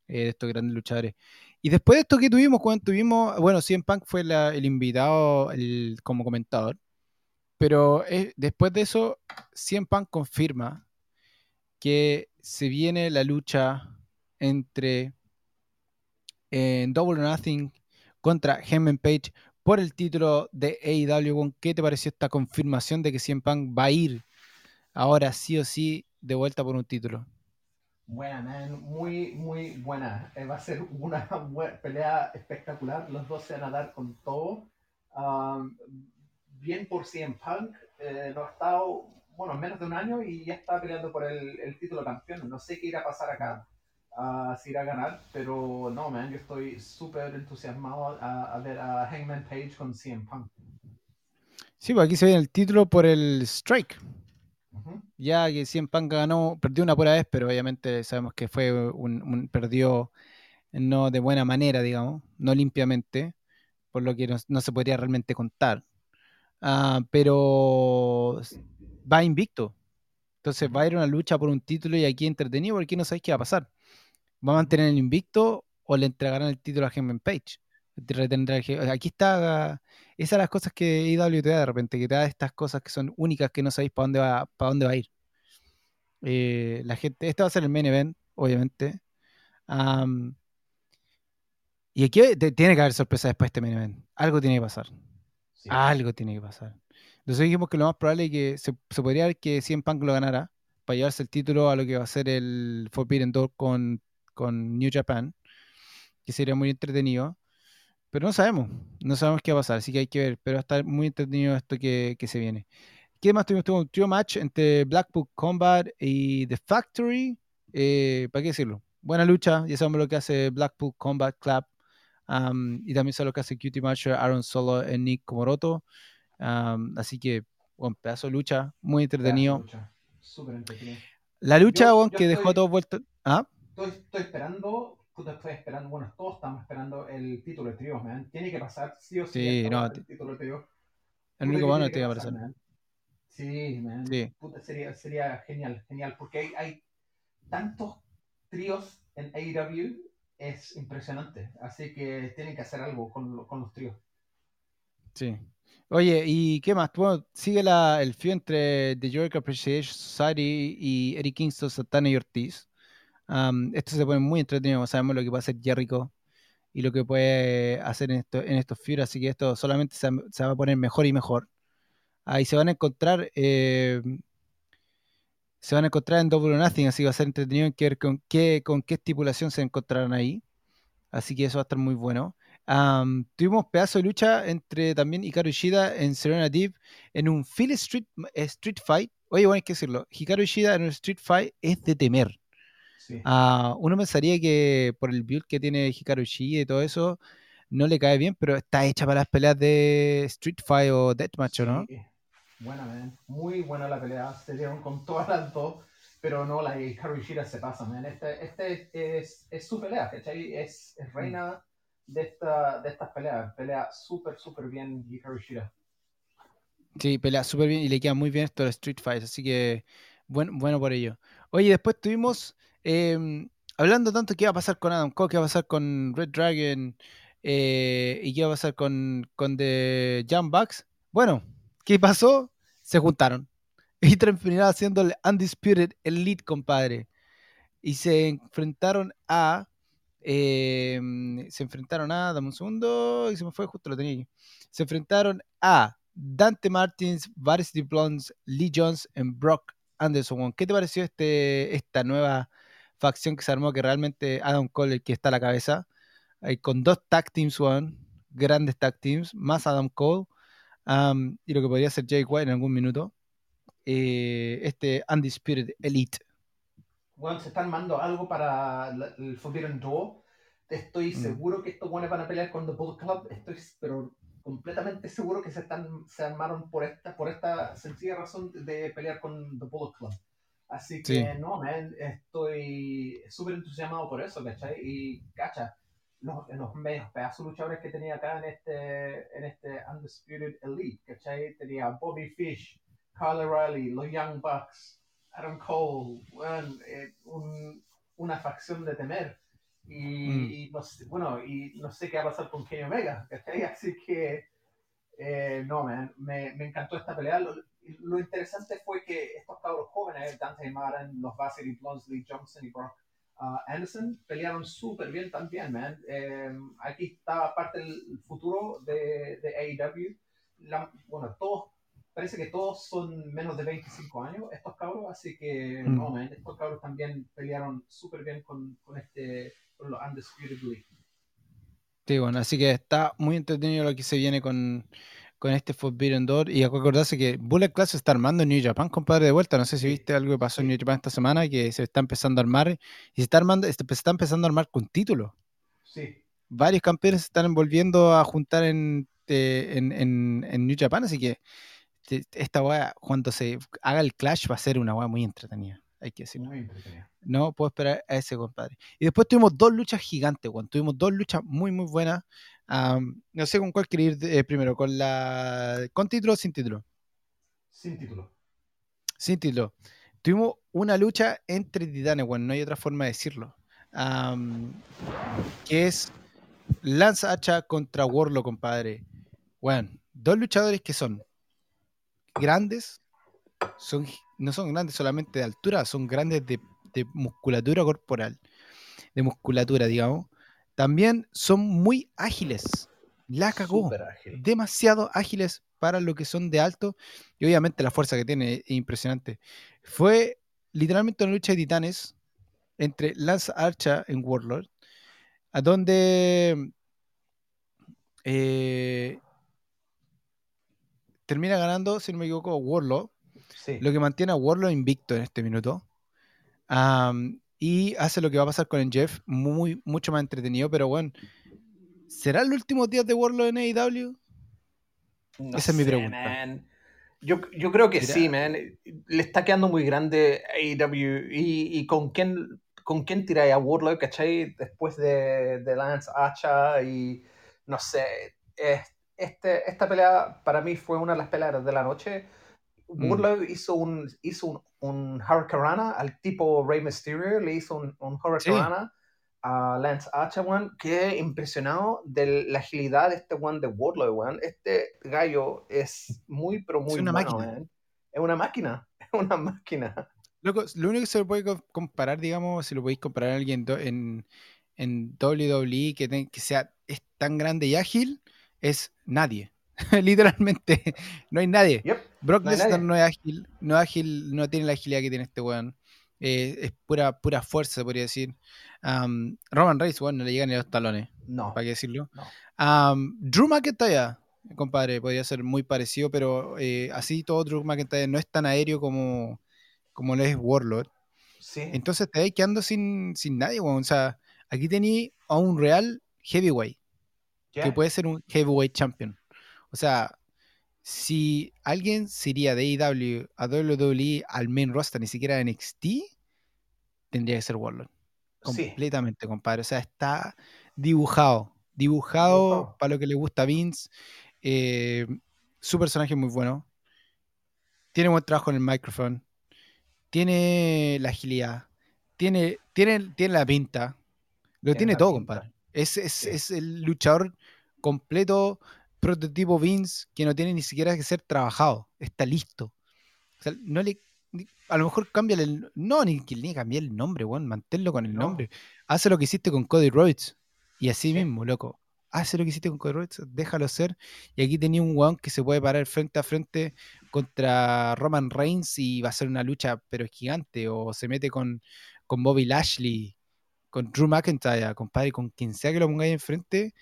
eh, de estos grandes luchadores. Y después de esto que tuvimos, cuando tuvimos, bueno, CM Punk fue el invitado el- como comentador, pero eh, después de eso, CM Punk confirma que se viene la lucha entre en Double Nothing contra Heyman Page por el título de AEW. ¿Qué te pareció esta confirmación de que CM Punk va a ir ahora sí o sí de vuelta por un título? Buena, man. Muy, muy buena. Eh, va a ser una *laughs* pelea espectacular. Los dos se van a dar con todo. Bien por CM Punk. eh, no ha estado, bueno, menos de un año y ya está peleando por el, título campeón. No sé qué irá a pasar acá. ah, si irá a ganar, pero no, man. Yo estoy súper entusiasmado a, a ver a Hangman Page con CM Punk. Sí, pues aquí se viene el título por el Strike. Ujú. Ya que Punk ganó, perdió una pura vez, pero obviamente sabemos que fue un, perdió no de buena manera, digamos, no limpiamente, por lo que no, no se podría realmente contar. Ah, pero va invicto. Entonces va a ir una lucha por un título y aquí entretenido porque no sabéis qué va a pasar. ¿Va a mantener el invicto o le entregarán el título a Hangman Page? Aquí está, esas son las cosas que IW te da de repente, que te da estas cosas que son únicas que no sabéis para dónde va, para dónde va a ir. Eh, la gente, este va a ser el main event, obviamente. Am, y aquí te- tiene que haber sorpresa después de este main event. Algo tiene que pasar. Sí. Algo tiene que pasar. Entonces dijimos que lo más probable es que se, se podría ver que CM Punk lo ganara para llevarse el título a lo que va a ser el Forbidden Door con, con New Japan, que sería muy entretenido. Pero no sabemos, no sabemos qué va a pasar, así que hay que ver. Pero va a estar muy entretenido esto que, que se viene. ¿Qué más tuvimos? Tuvimos un trio match entre Blackpool Combat y The Factory. Eh, ¿Para qué decirlo? Buena lucha, ya sabemos lo que hace Blackpool Combat Club. y también sabemos lo que hace Cutie Marcher, Aaron Solo y Nick Komoroto. Así que, buen pedazo de lucha, muy entretenido. lucha. Súper entretenido. La lucha, Yo- que dejó todo vuelto. ¿Ah? Estoy, estoy esperando, puta, estoy esperando, bueno, todos estamos esperando el título de trío, man. Tiene que pasar, sí o sí, Sí, no, te- el título de trío. El único bueno que tiene que pasar, man. Sí, man. Sí. Puta, sería, sería genial, genial, porque hay, hay tantos tríos en AEW, es impresionante. Así que tienen que hacer algo con, con los tríos. Sí. Oye, ¿y qué más? Bueno, sigue la, el fío entre The York Appreciation Society y Eric Kingston, Santana y Ortiz. Esto se pone muy entretenido, sabemos lo que puede hacer Jericho y lo que puede hacer en, esto, en estos feudos, así que esto solamente se, va a poner mejor y mejor. Ahí se van a encontrar, eh, se van a encontrar en Double or Nothing, así que va a ser entretenido en ver con qué, con qué estipulación se encontrarán ahí. Así que eso va a estar muy bueno. Tuvimos pedazo de lucha entre también Hikaru Ishida en Serena Deep en un Philly Street, street Fight. Oye, bueno, hay que decirlo. Hikaru Ishida en un Street Fight es de temer. Sí. Ah, uno pensaría que por el build que tiene Hikaru y todo eso, no le cae bien, pero está hecha para las peleas de Street Fight o Deathmatch, ¿o ¿no? Sí. Buena, man. Muy buena la pelea. Se dieron con todas las dos. Pero no, la Hikaru Ishida se pasa, man. Este, este es, es su pelea, ¿cachai? Es, es reina de, esta, de estas peleas. Pelea súper, súper bien Hikaru Ishida. Sí, pelea súper bien y le queda muy bien esto de Street Fight, así que buen- bueno por ello. Oye, después tuvimos, eh, hablando tanto qué va a pasar con Adam Cole, qué va a pasar con Red Dragon eh, y qué va a pasar con, con The Young Bucks. Bueno, ¿qué pasó? Se juntaron *laughs* y terminaron haciendo el Undisputed Elite, compadre. Y se enfrentaron a... eh, se enfrentaron a... Dame un segundo, y se me fue, justo lo tenía aquí. Se enfrentaron a Dante Martins, Varsity Blondes, Lee Jones y Brock Anderson. ¿Qué te pareció este, esta nueva facción que se armó? Que realmente Adam Cole, el que está a la cabeza, eh, con dos tag teams, weón, grandes tag teams, más Adam Cole, um, y lo que podría ser Jake White en algún minuto. eh, este Undisputed Elite. Bueno, se está armando algo para el Forbidden Door. Estoy Mm. seguro que estos buenos van a pelear con The Bullet Club. Estoy, pero completamente seguro que se, están, se armaron por esta, por esta sencilla razón de pelear con The Bullet Club. Así que, Sí. no, man, estoy súper entusiasmado por eso, ¿cachai? Y, cacha, los, los medios pedazos luchadores que tenía acá en este, en este Undisputed Elite, ¿cachai? Tenía Bobby Fish, Kyle O'Reilly, los Young Bucks, Adam Cole, eh, un- una facción de temer. Y, Mm. y no sé, bueno, y no sé qué va a pasar con Kenny Omega, ¿cachai? *laughs* Así que, eh, no, man, me, me encantó esta pelea. Lo, interesante fue que estos cabros jóvenes, Dante Maran, los Vasily Blonsley, Johnson y Brock uh, Anderson, pelearon súper bien también, man. Eh, aquí está parte del futuro de, de AEW. La- bueno, todos, parece que todos son menos de 25 años, estos cabros, así que, Mm. no, man, estos cabros también pelearon súper bien con, con este, con los Undisputed League. Sí, bueno, así que está muy entretenido lo que se viene con, con este Forbidden Door. Y acordarse que Bullet Class se está armando en New Japan, compadre, de vuelta. No sé si viste algo que pasó en. New Japan esta semana, que se está empezando a armar. Y se está armando, se está empezando a armar con títulos. Sí, Varios campeones se están volviendo a juntar en, eh, en, en- en New Japan, así que te- esta weá, cuando se haga el clash, va a ser una weá muy entretenida. Hay que decirlo. muy entretenido. No puedo esperar a ese compadre. Y después tuvimos dos luchas gigantes, weón. Tuvimos dos luchas muy, muy buenas. No sé con cuál quería ir eh, primero, con la con título o sin título. Sin título. Sin título. Tuvimos una lucha entre titanes, weón. No hay otra forma de decirlo. Que es Lance Hacha contra Warlock, compadre. Weón, dos luchadores que son grandes, son, no son grandes solamente de altura, son grandes de, de musculatura corporal, de musculatura, digamos. También son muy ágiles. La cagó. Ágil. Demasiado ágiles para lo que son de alto. Y obviamente la fuerza que tiene es impresionante. Fue literalmente una lucha de titanes entre Lance Archer en Warlord, a donde eh, termina ganando, si no me equivoco, Warlord, Sí. lo que mantiene a Warlord invicto en este minuto. Y hace lo que va a pasar con el Jeff, muy, mucho más entretenido, pero bueno, ¿será los últimos días de Warlord en AEW? No Esa es mi pregunta. man. Yo, yo creo que sí, man. Le está quedando muy grande AEW. ¿Y, y con quién con quién tiráis a Warlock, cachai? Después de, de Lance Hacha y no sé. es- este, esta pelea para mí fue una de las peleas de la noche. Mm. Warlock hizo un hizo un, un Hurricanrana al tipo Rey Mysterio, le hizo un, un Hurricanrana a Lance Hacha, weón. Quedé impresionado de la agilidad de este one de Warlock, weón. Este gallo es muy, pero muy una bueno, máquina. weón. Es una máquina, *laughs* es una máquina. Loco, lo único que se lo puede co- comparar, digamos, si lo podéis comparar a alguien en, en WWE que, te- que sea es tan grande y ágil, es nadie. *laughs* Literalmente, no hay nadie. Yep. Brock no Lesnar no es ágil, no es ágil, no tiene la agilidad que tiene este weón. Eh, es pura, pura fuerza, podría decir. Roman Reigns, bueno, no le llegan ni a los talones, No. para qué decirlo. No. Drew McIntyre, compadre, podría ser muy parecido, pero eh, así todo Drew McIntyre no es tan aéreo como, como lo es Warlord. Sí. Entonces te vais quedando sin, sin nadie, weón. O sea, aquí tení a un real heavyweight, que puede ser un heavyweight champion. O sea, si alguien se iría de AEW a WWE al main roster, ni siquiera a NXT, tendría que ser Warlord. Sí. Completamente, compadre. O sea, está dibujado. Dibujado, Dibujado. para lo que le gusta a Vince. Eh, su personaje es muy bueno. Tiene buen trabajo en el micrófono. Tiene la agilidad. Tiene, tiene, tiene la pinta. Lo Tiene todo, pinta. compadre. Es, es, Sí. es el luchador completo, prototipo Vince, que no tiene ni siquiera que ser trabajado. Está listo. O sea, no le. A lo mejor cámbiale el. No, ni que ni cambiar el nombre, weón. Manténlo con el No. nombre. Hace lo que hiciste con Cody Rhodes. Y así Sí. mismo, loco. Hace lo que hiciste con Cody Rhodes, déjalo ser. Y aquí tenía un weón que se puede parar frente a frente contra Roman Reigns y va a ser una lucha, pero gigante. O se mete con, con Bobby Lashley, con Drew McIntyre, compadre, con quien sea que lo pongáis enfrente.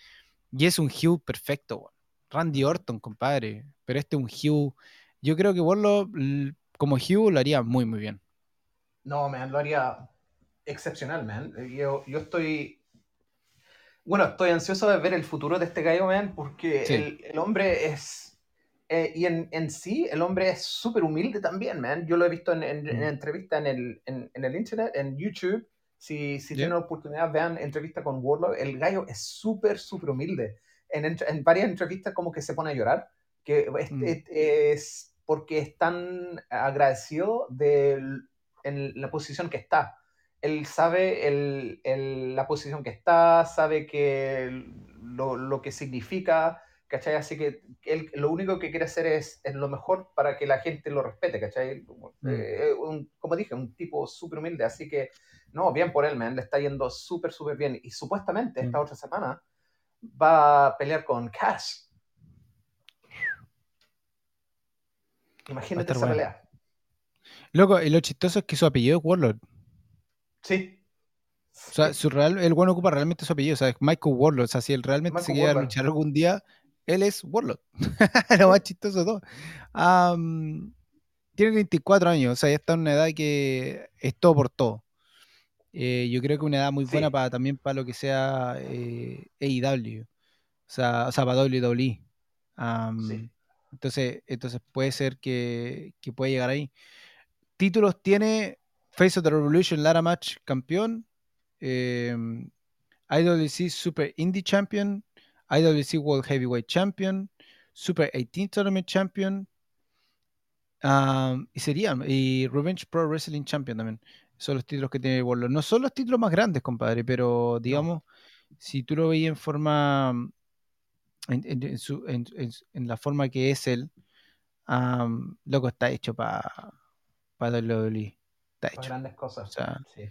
Y es un Hugh perfecto, weón. Randy Orton, compadre. Pero este es un Hugh. Yo creo que Warlock, como Hugh, lo haría muy, muy bien. No, man, lo haría excepcional, man. Yo, yo estoy. Bueno, estoy ansioso de ver el futuro de este gallo, man, porque Sí. el, el hombre es. eh, y en, en sí, el hombre es súper humilde también, man. Yo lo he visto en, en, en Mm. entrevistas en el, en, en el internet, en YouTube. Si, si tienen la oportunidad, vean entrevista con Warlock. El gallo es súper, súper humilde. En, en varias entrevistas como que se pone a llorar, que es, Mm. es- es porque es tan agradecido de en la posición que está. Él sabe el- el- la posición que está, sabe que lo, lo que significa, ¿cachai? Así que él lo único que quiere hacer es, es lo mejor para que la gente lo respete, ¿cachai? Mm. Eh, un- como dije, un tipo súper humilde, así que no, bien por él, man, le está yendo súper, súper bien. Y supuestamente esta Mm. otra semana va a pelear con Cash. Imagínate esa bueno. pelea. Loco, y lo chistoso es que su apellido es Warlord. Sí. O sea, su real, el bueno ocupa realmente su apellido. O sea, es Michael Warlord. O sea, si él realmente se quiere luchar algún día, él es Warlord. *laughs* lo más chistoso todo. Tiene 24 años. O sea, ya está en una edad que es todo por todo. Eh, yo creo que una edad muy buena Sí. para también para lo que sea eh, AEW. O sea, o sea, para WWE. Sí. Entonces, entonces puede ser que, que pueda llegar ahí. Títulos tiene Face of the Revolution Ladder Match campeón, eh, IWC Super Indie Champion, IWC World Heavyweight Champion, Super 18 Tournament Champion, um, y sería, y Revenge Pro Wrestling Champion también. Son los títulos que tiene Warlord. No son los títulos más grandes, compadre, pero digamos, si tú lo veías en forma, en, en- en su- en- en- en la forma que es él, um, loco, está hecho para para WWE. Está Para hecho. grandes cosas. O sea, sí.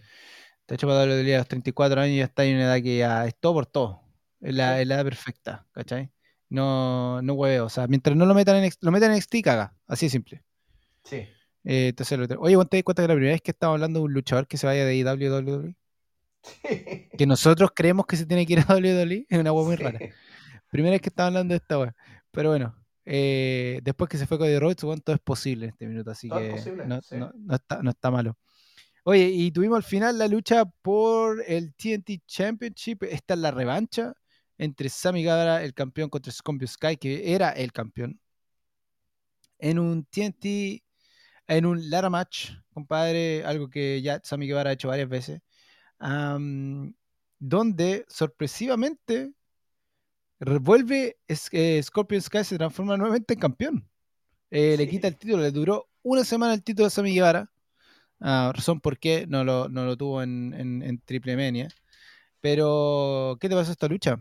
Está hecho para WWE a los 34 años y ya está en una edad que ya es todo por todo. Es la, Sí. es la edad perfecta, ¿cachai? No, no hueveo. O sea, mientras no lo metan en, lo metan en NXT, caga. Así de simple. Sí. Eh, entonces, otro- Oye, ¿vos te das cuenta que la primera vez que estamos hablando de un luchador que se vaya de WWE? Sí. *laughs* Que nosotros creemos que se tiene que ir a WWE es una hueá muy rara. Primera vez que estamos hablando de esta weá. Pero bueno, eh, después que se fue Cody Rhodes, weón, todo es posible en este minuto, así Todo es que posible, no, sí. no- no está, no está malo. Oye, y tuvimos al final la lucha por el TNT Championship. Esta es la revancha entre Sammy Guevara, el campeón, contra Scorpio Sky, que era el campeón. En un TNT, en un ladder match, compadre, algo que ya Sammy Guevara ha hecho varias veces, donde sorpresivamente revuelve eh, Scorpion Sky se transforma nuevamente en campeón. Eh, Le quita el título, le duró una semana el título a Sammy Guevara. Ah, razón por qué no lo, no lo tuvo en, en, en Triple Mania. Pero, ¿qué te pasó esta lucha?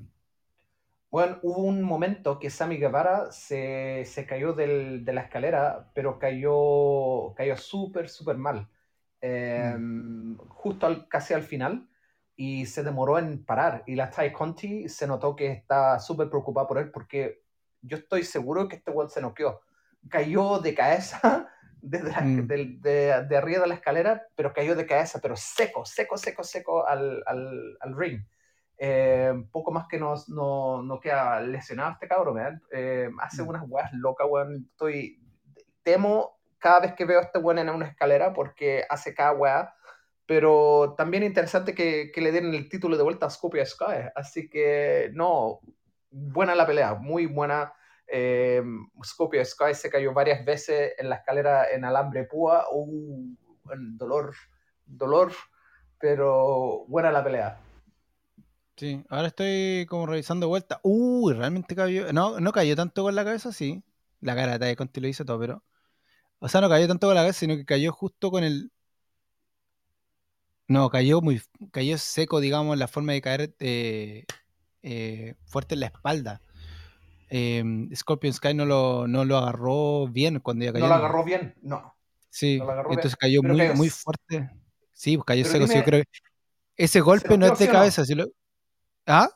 Bueno, hubo un momento que Sammy Guevara se, se cayó del- de la escalera, pero cayó, cayó súper, súper mal. Eh, Justo al- casi al final. Y se demoró en parar. Y la Ty Conti se notó que está súper preocupada por él porque yo estoy seguro que este weón se noqueó. Cayó de cabeza *laughs* desde la- Mm. del- de, de arriba de la escalera, pero cayó de cabeza, pero seco, seco, seco, seco al, al, al ring. Eh, poco más que no, no, no queda lesionado este cabrón, man. Eh, hace Mm. unas weas locas, weón. Estoy, temo cada vez que veo a este weón en una escalera porque hace cada wea. Pero también interesante que, que le den el título de vuelta a Scorpio Sky. Así que, no, buena la pelea, muy buena. Eh, Scorpio Sky se cayó varias veces en la escalera en alambre púa. Uh, dolor, dolor, pero buena la pelea. Sí, ahora estoy como revisando vuelta. Uy, realmente cayó. No, no cayó tanto con la cabeza, sí. La cara de Conti lo hizo todo, pero. O sea, no cayó tanto con la cabeza, sino que cayó justo con el. No, cayó muy. Cayó seco, digamos, la forma de caer eh, eh, fuerte en la espalda. Eh, Scorpion Sky no lo, no lo agarró bien cuando ya cayó. No lo agarró bien, no. Sí, no lo agarró bien. entonces cayó muy, muy fuerte. Sí, pues cayó Pero seco. sí, yo creo que ese golpe no es de cabeza. si lo- ¿Ah?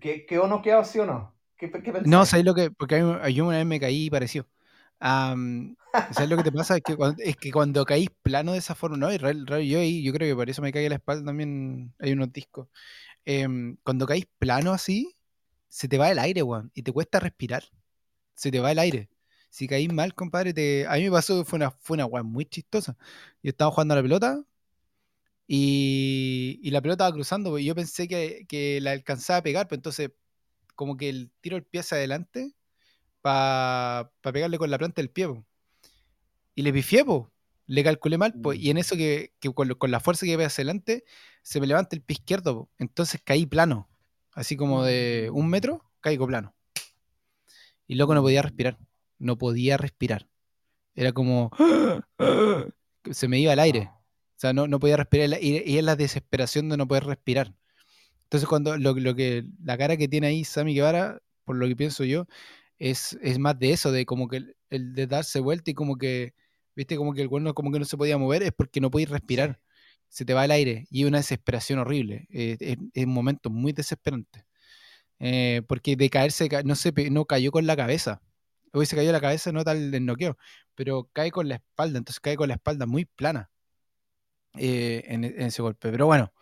¿Qué, qué o no quedó, sí o no? ¿Qué, qué? No, ¿sabes lo que? Porque mí- yo una vez me caí y pareció. Am, ¿Sabes lo que te pasa? Es que cuando, es que cuando caís plano de esa forma, no, y real- real- yo, ahí- yo creo que por eso me caí la espalda también hay unos discos. Em, cuando caís plano así, se te va el aire, weón, y te cuesta respirar. Se te va el aire. Si caís mal, compadre, te... a mí me pasó que fue una, fue una weón muy chistosa. Yo estaba jugando a la pelota y, y la pelota estaba cruzando, y yo pensé que, que la alcanzaba a pegar, pero entonces como que el tiro el pie hacia adelante para pegarle con la planta del pie. po. Y le pifié, po. Le calculé mal, pues, Mm. y en eso que, que con, la fuerza que ve hacia adelante, se me levanta el pie izquierdo, entonces caí plano. Así como de un metro, caigo plano. Y loco no podía respirar. No podía respirar. Era como. *gasps* Se me iba el aire. O sea, no, no podía respirar. Y, y es la desesperación de no poder respirar. Entonces, cuando lo, lo que. La cara que tiene ahí Sammy Guevara, por lo que pienso yo, es, es más de eso, de como que el, el de darse vuelta y como que. ¿Viste? Como que el cuerno como que no se podía mover, es porque no podía respirar. Se te va el aire. Y es una desesperación horrible. Eh, es, es un momento muy desesperante. Eh, porque de caerse, ca- no, se, no cayó con la cabeza. Hubiese caído la cabeza, no tal el noqueo, pero cae con la espalda, entonces cae con la espalda muy plana eh, en, en ese golpe. Pero bueno,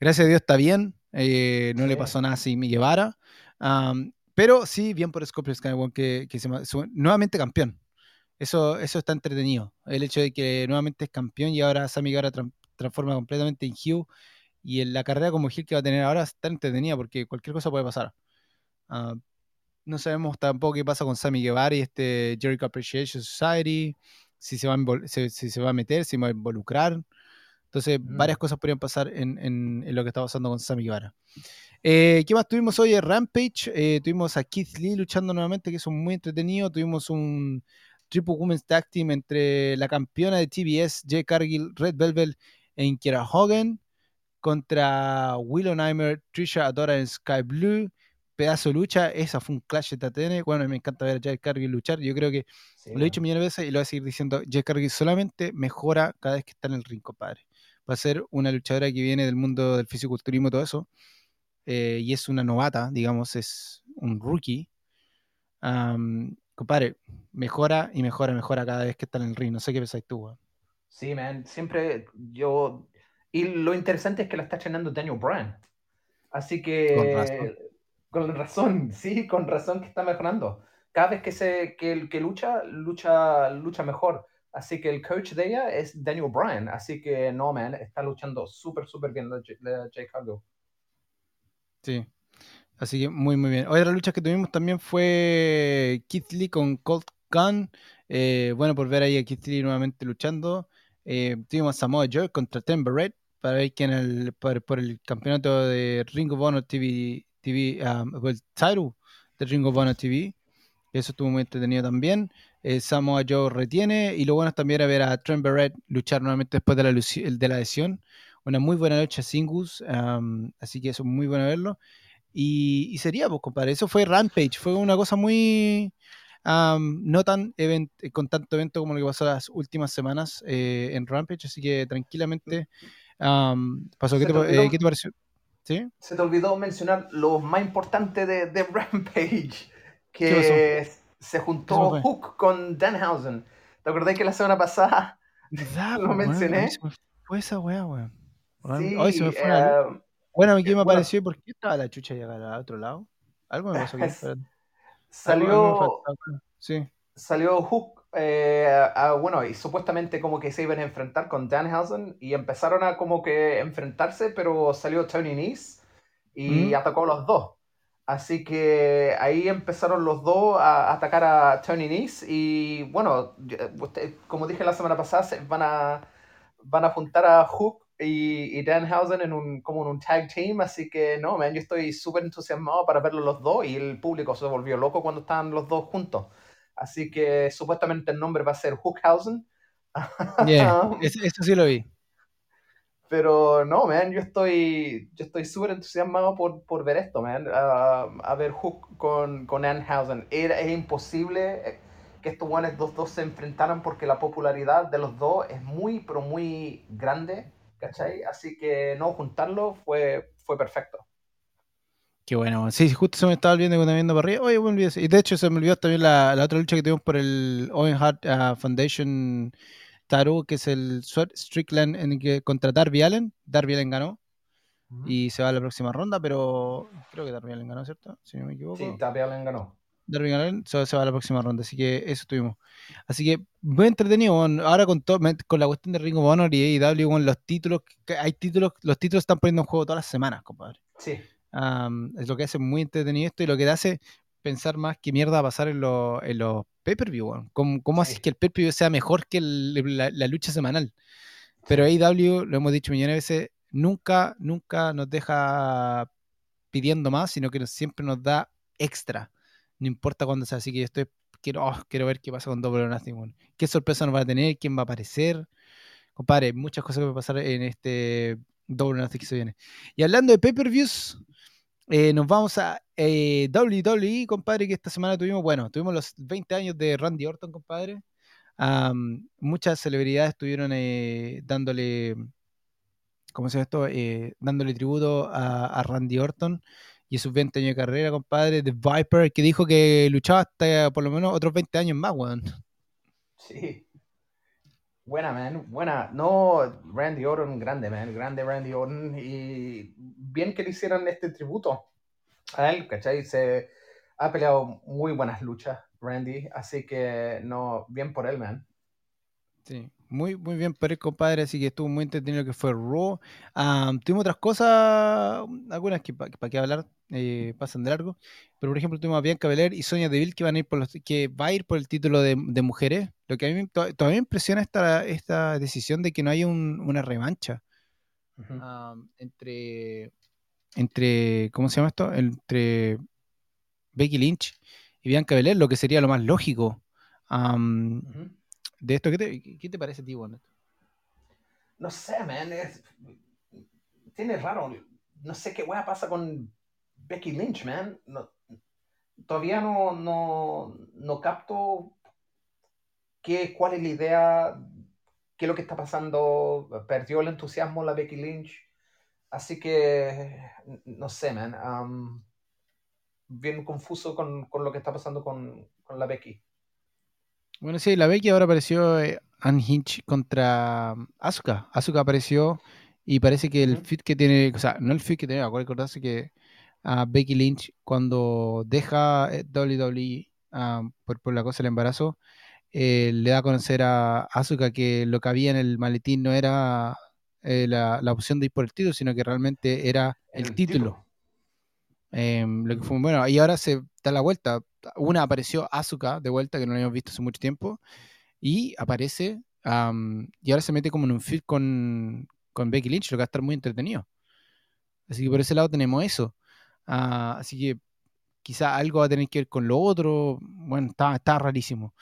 gracias a Dios está bien, eh, no le Sí. pasó nada a Simi Guevara, am, pero sí, bien por Scorpio Sky, weón, que, que se su- nuevamente campeón. Eso, eso está entretenido. El hecho de que nuevamente es campeón y ahora Sammy Guevara tran- transforma completamente en Hugh y en la carrera como Hill que va a tener ahora está entretenida porque cualquier cosa puede pasar. Ah, no sabemos tampoco qué pasa con Sammy Guevara y este Jericho Appreciation Society, si se va a, si, si se va a meter, si se va a involucrar. Entonces, Mm. varias cosas podrían pasar en, en- en lo que está pasando con Sammy Guevara. Eh, ¿Qué más tuvimos hoy en Rampage? Eh, tuvimos a Keith Lee luchando nuevamente, que es muy entretenido. Tuvimos un Triple Women's Tag Team entre la campeona de TBS, Jay Cargill, Red Velvet, en Kiera Hogan, contra Willow Nymer, Trisha Adora en Sky Blue. Pedazo de lucha, esa fue un clash de TTN. Bueno, me encanta ver a Jay Cargill luchar. Yo creo que Sí, lo he dicho millones de veces y lo voy a seguir diciendo. Jay Cargill solamente mejora cada vez que está en el ring, compadre. Va a ser una luchadora que viene del mundo del fisiculturismo y todo eso. eh, y es una novata, digamos, es un rookie. Am, compadre, mejora y mejora, mejora cada vez que está en el ring. No sé qué pensáis tú. Sí, man, siempre yo... Y lo interesante es que la está entrenando Daniel Bryan. Así que... Con razón. Con razón, sí, con razón que está mejorando. Cada vez que, se, que, que lucha, lucha, lucha mejor. Así que el coach de ella es Daniel Bryan. Así que no, man, está luchando súper, súper bien la, la Jay Cargill. Sí. Así que muy, muy bien. Otra lucha que tuvimos también fue Keith Lee con Colt Gunn. Eh, bueno, por ver ahí a Keith Lee nuevamente luchando. Eh, tuvimos a Samoa Joe contra Ten Barrett para ver quién el, por, por el campeonato de Ring of Honor TV, TV um, el title de Ring of Honor TV. Eso estuvo muy entretenido también. Eh, Samoa Joe retiene. Y lo bueno también era ver a Trent Barrett luchar nuevamente después de la, de la lesión. Una muy buena lucha singles. um, así que eso es muy bueno verlo. Y, y sería, pues, compadre. Eso fue Rampage. Fue una cosa muy. um, no tan event- con tanto evento como lo que pasó las últimas semanas eh, en Rampage. Así que tranquilamente um, pasó. ¿Qué te, olvidó- eh, ¿Qué te pareció? ¿Sí? Se te olvidó mencionar lo más importante de, de Rampage, ¿Qué que se ¿Qué juntó? Hook con Danhausen. ¿Te acordás que la semana pasada *laughs* ¿Verdad, Lo weón? mencioné. A me fue esa weá, weón. Sí, Hoy se me fue una eh, Bueno, ¿qué me bueno. apareció? ¿Por qué estaba la chucha llegada al otro lado? Algo me pasó aquí. *laughs* Salió. Sí. salió Hook, eh, a- bueno, y supuestamente como que se iban a enfrentar con Danhausen y empezaron a como que enfrentarse, pero salió Tony Nese y Mm. atacó a los dos. Así que ahí empezaron los dos a atacar a Tony Nese y bueno, usted- como dije la semana pasada, se van a, van a juntar a Hook y, y Danhausen en un, como en un tag team, así que no, man, yo estoy súper entusiasmado para verlos los dos y el público se volvió loco cuando estaban los dos juntos. Así que supuestamente el nombre va a ser Hookhausen. Yeah, *laughs* eso, eso sí lo vi. Pero no, man, yo estoy yo estoy súper entusiasmado por, por ver esto, man. Ah, a ver Hook con, con Danhausen. Era, es imposible eh, que estos buenos dos, dos se enfrentaran porque la popularidad de los dos es muy, pero muy grande, ¿cachai? Así que no juntarlo fue, fue perfecto. Qué bueno. Sí, justo se me estaba olvidando cuando viendo para arriba. Oye, me olvidé. Y de hecho se me olvidó también la, la otra lucha que tuvimos por el Owen Hart ah, Foundation Taru, que es el Strickland en el que contra Darby Allen. Darby Allen ganó y se va a la próxima ronda, pero creo que Darby Allen ganó, ¿cierto? Si no me equivoco. Sí, Darby Allin ganó. Darby Allin se, va a la próxima ronda, así que eso tuvimos. Así que muy entretenido, ahora con todo, con la cuestión de Ring of Honor y AEW, weón, los títulos, que hay títulos, los títulos están poniendo en juego todas las semanas, compadre. Sí, es lo que hace muy entretenido esto y lo que hace pensar más qué mierda va a pasar en, los- en los pay-per-view. ¿Cómo, cómo Sí. haces que el pay-per-view sea mejor que el- la, la lucha semanal? Pero AEW, lo hemos dicho millones de veces, nunca, nunca nos deja pidiendo más, sino que siempre nos da extra. No importa cuándo sea. Así que yo estoy, quiero, oh, quiero ver qué pasa con Double or Nothing, weón. ¿Qué sorpresa nos va a tener? ¿Quién va a aparecer? Compadre, muchas cosas que van a pasar en este Double or Nothing que se viene. Y hablando de pay-per-views, eh, nos vamos a eh, WWE, compadre, que esta semana tuvimos, bueno, tuvimos los 20 años de Randy Orton, compadre. Muchas celebridades estuvieron eh, dándole, ¿cómo se llama esto? Eh, dándole tributo a, a Randy Orton y sus 20 años de carrera, compadre. The Viper, que dijo que luchaba hasta por lo menos otros 20 años más, weón. Sí. Buena, man. Buena. No, Randy Orton, grande, man. Grande Randy Orton. Y bien que le hicieran este tributo a él, ¿cachai? Se ha peleado muy buenas luchas, Randy. Así que, no, bien por él, man. Sí, muy, muy bien por el compadre, así que estuvo muy entretenido que fue Raw. Am, tuvimos otras cosas, algunas que para qué hablar, eh, pasan de largo. Pero por ejemplo tuvimos a Bianca Belair y Sonia Deville que van a ir por los, que va a ir por el título de, de mujeres. Lo que a mí to- todavía me impresiona esta, esta decisión de que no haya un- una revancha am, entre, entre, ¿cómo se llama esto? Entre Becky Lynch y Bianca Belair, lo que sería lo más lógico. De esto, ¿qué te, qué te parece a ti, Juan? No sé, man. Es... Tiene raro. No sé qué wea pasa con Becky Lynch, man. No- Todavía no, no, no capto qué, cuál es la idea, qué es lo que está pasando. Perdió el entusiasmo la Becky Lynch. Así que, no sé, man. um, bien confuso con, con lo que está pasando con, con la Becky. Bueno, sí, la Becky ahora apareció eh, Unhinged contra um, Asuka. Asuka apareció y parece que el fit que tiene, o sea, no el fit que tiene, acuérdate acordarse que a Becky Lynch cuando deja eh, WWE ah, por, por la cosa del embarazo, eh, le da a conocer a Asuka que lo que había en el maletín no era eh, la, la opción de ir por el título, sino que realmente era el, título. Em, lo que fue bueno. Y ahora se da la vuelta. Una apareció Asuka de vuelta, que no la habíamos visto hace mucho tiempo. Y aparece. y ahora se mete como en un con, con Becky Lynch, lo que va a estar muy entretenido. Así que por ese lado tenemos eso. Ah, así que quizá algo va a tener que ver con lo otro. Bueno, está, está rarísimo.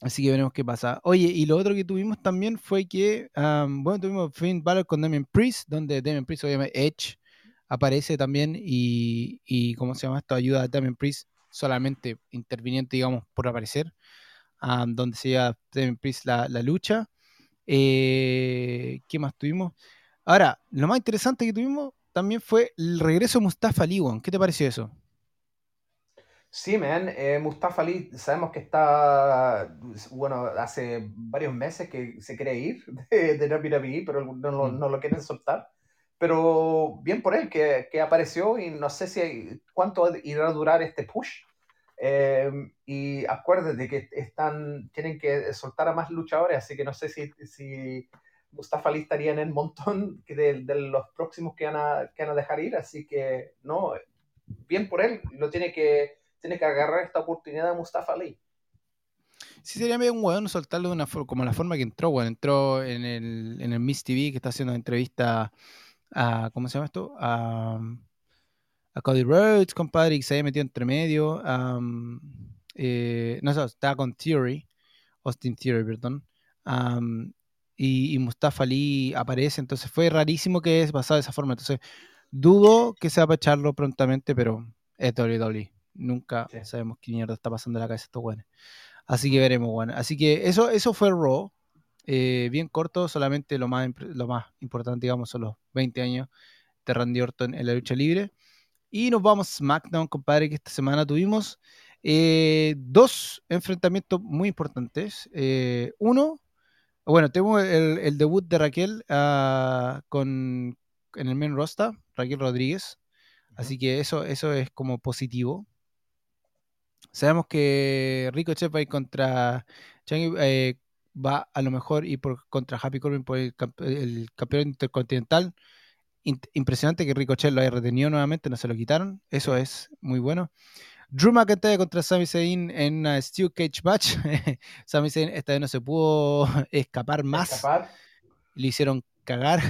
Así que veremos qué pasa. Oye, y lo otro que tuvimos también fue que, bueno, tuvimos Finn Balor con Damien Priest, donde Damien Priest, obviamente, Edge, aparece también y, y ¿cómo se llama esto? Ayuda a Damien Priest solamente interviniente, digamos, por aparecer, donde se lleva Damien Priest la, la lucha. Eh, ¿Qué más tuvimos? Ahora, lo más interesante que tuvimos también fue el regreso de Mustafa Ali, weón. ¿Qué te pareció eso? Sí, man, eh, Mustafa Ali, sabemos que está, bueno, hace varios meses que se quiere ir *laughs* de, de WWE, pero no, lo- Mm. no lo quieren soltar. Pero bien por él, que, que apareció y no sé si hay- cuánto irá a durar este push. Eh, y acuérdate que están, tienen que soltar a más luchadores, así que no sé si, si Mustafa Ali estaría en el montón *laughs* de, de los próximos que van, a, que van a dejar ir, así que no, bien por él, lo tiene que, tiene que agarrar esta oportunidad de Mustafa Ali. Sí, sería medio un weón soltarlo de una forma, como la forma que entró, weón. Entró en el, en el Miss TV que está haciendo entrevista a, ¿cómo se llama esto? A, Cody Rhodes, compadre, y se había metido entre medio. eh, no sé, estaba con Theory, Austin Theory, perdón. y, y Mustafa Ali aparece, entonces fue rarísimo que es pasado de esa forma. Entonces, dudo que sea para echarlo prontamente, pero es WWE. Nunca Sí. sabemos qué mierda está pasando en la cabeza de estos weones. Así que veremos, bueno. Así que eso, eso fue Raw. Eh, bien corto, solamente lo más, lo más importante, digamos, son los 20 años de Randy Orton en la lucha libre. Y nos vamos a SmackDown, compadre, que esta semana tuvimos eh, dos enfrentamientos muy importantes. Eh, uno, bueno, tenemos el, el debut de Raquel ah, con, en el main roster, Raquel Rodríguez. Así que eso, eso es como positivo. Sabemos que Ricochet va a ir contra Changi, eh, va a lo mejor ir por, contra Happy Corbin por el, el campeón intercontinental. In- impresionante que Ricochet lo haya retenido nuevamente, no se lo quitaron. Eso es muy bueno. Drew McIntyre contra Sami Zayn en una Steel Cage match. *laughs* Sami Zayn esta vez no se pudo *laughs* escapar más. Escapar. Le hicieron cagar.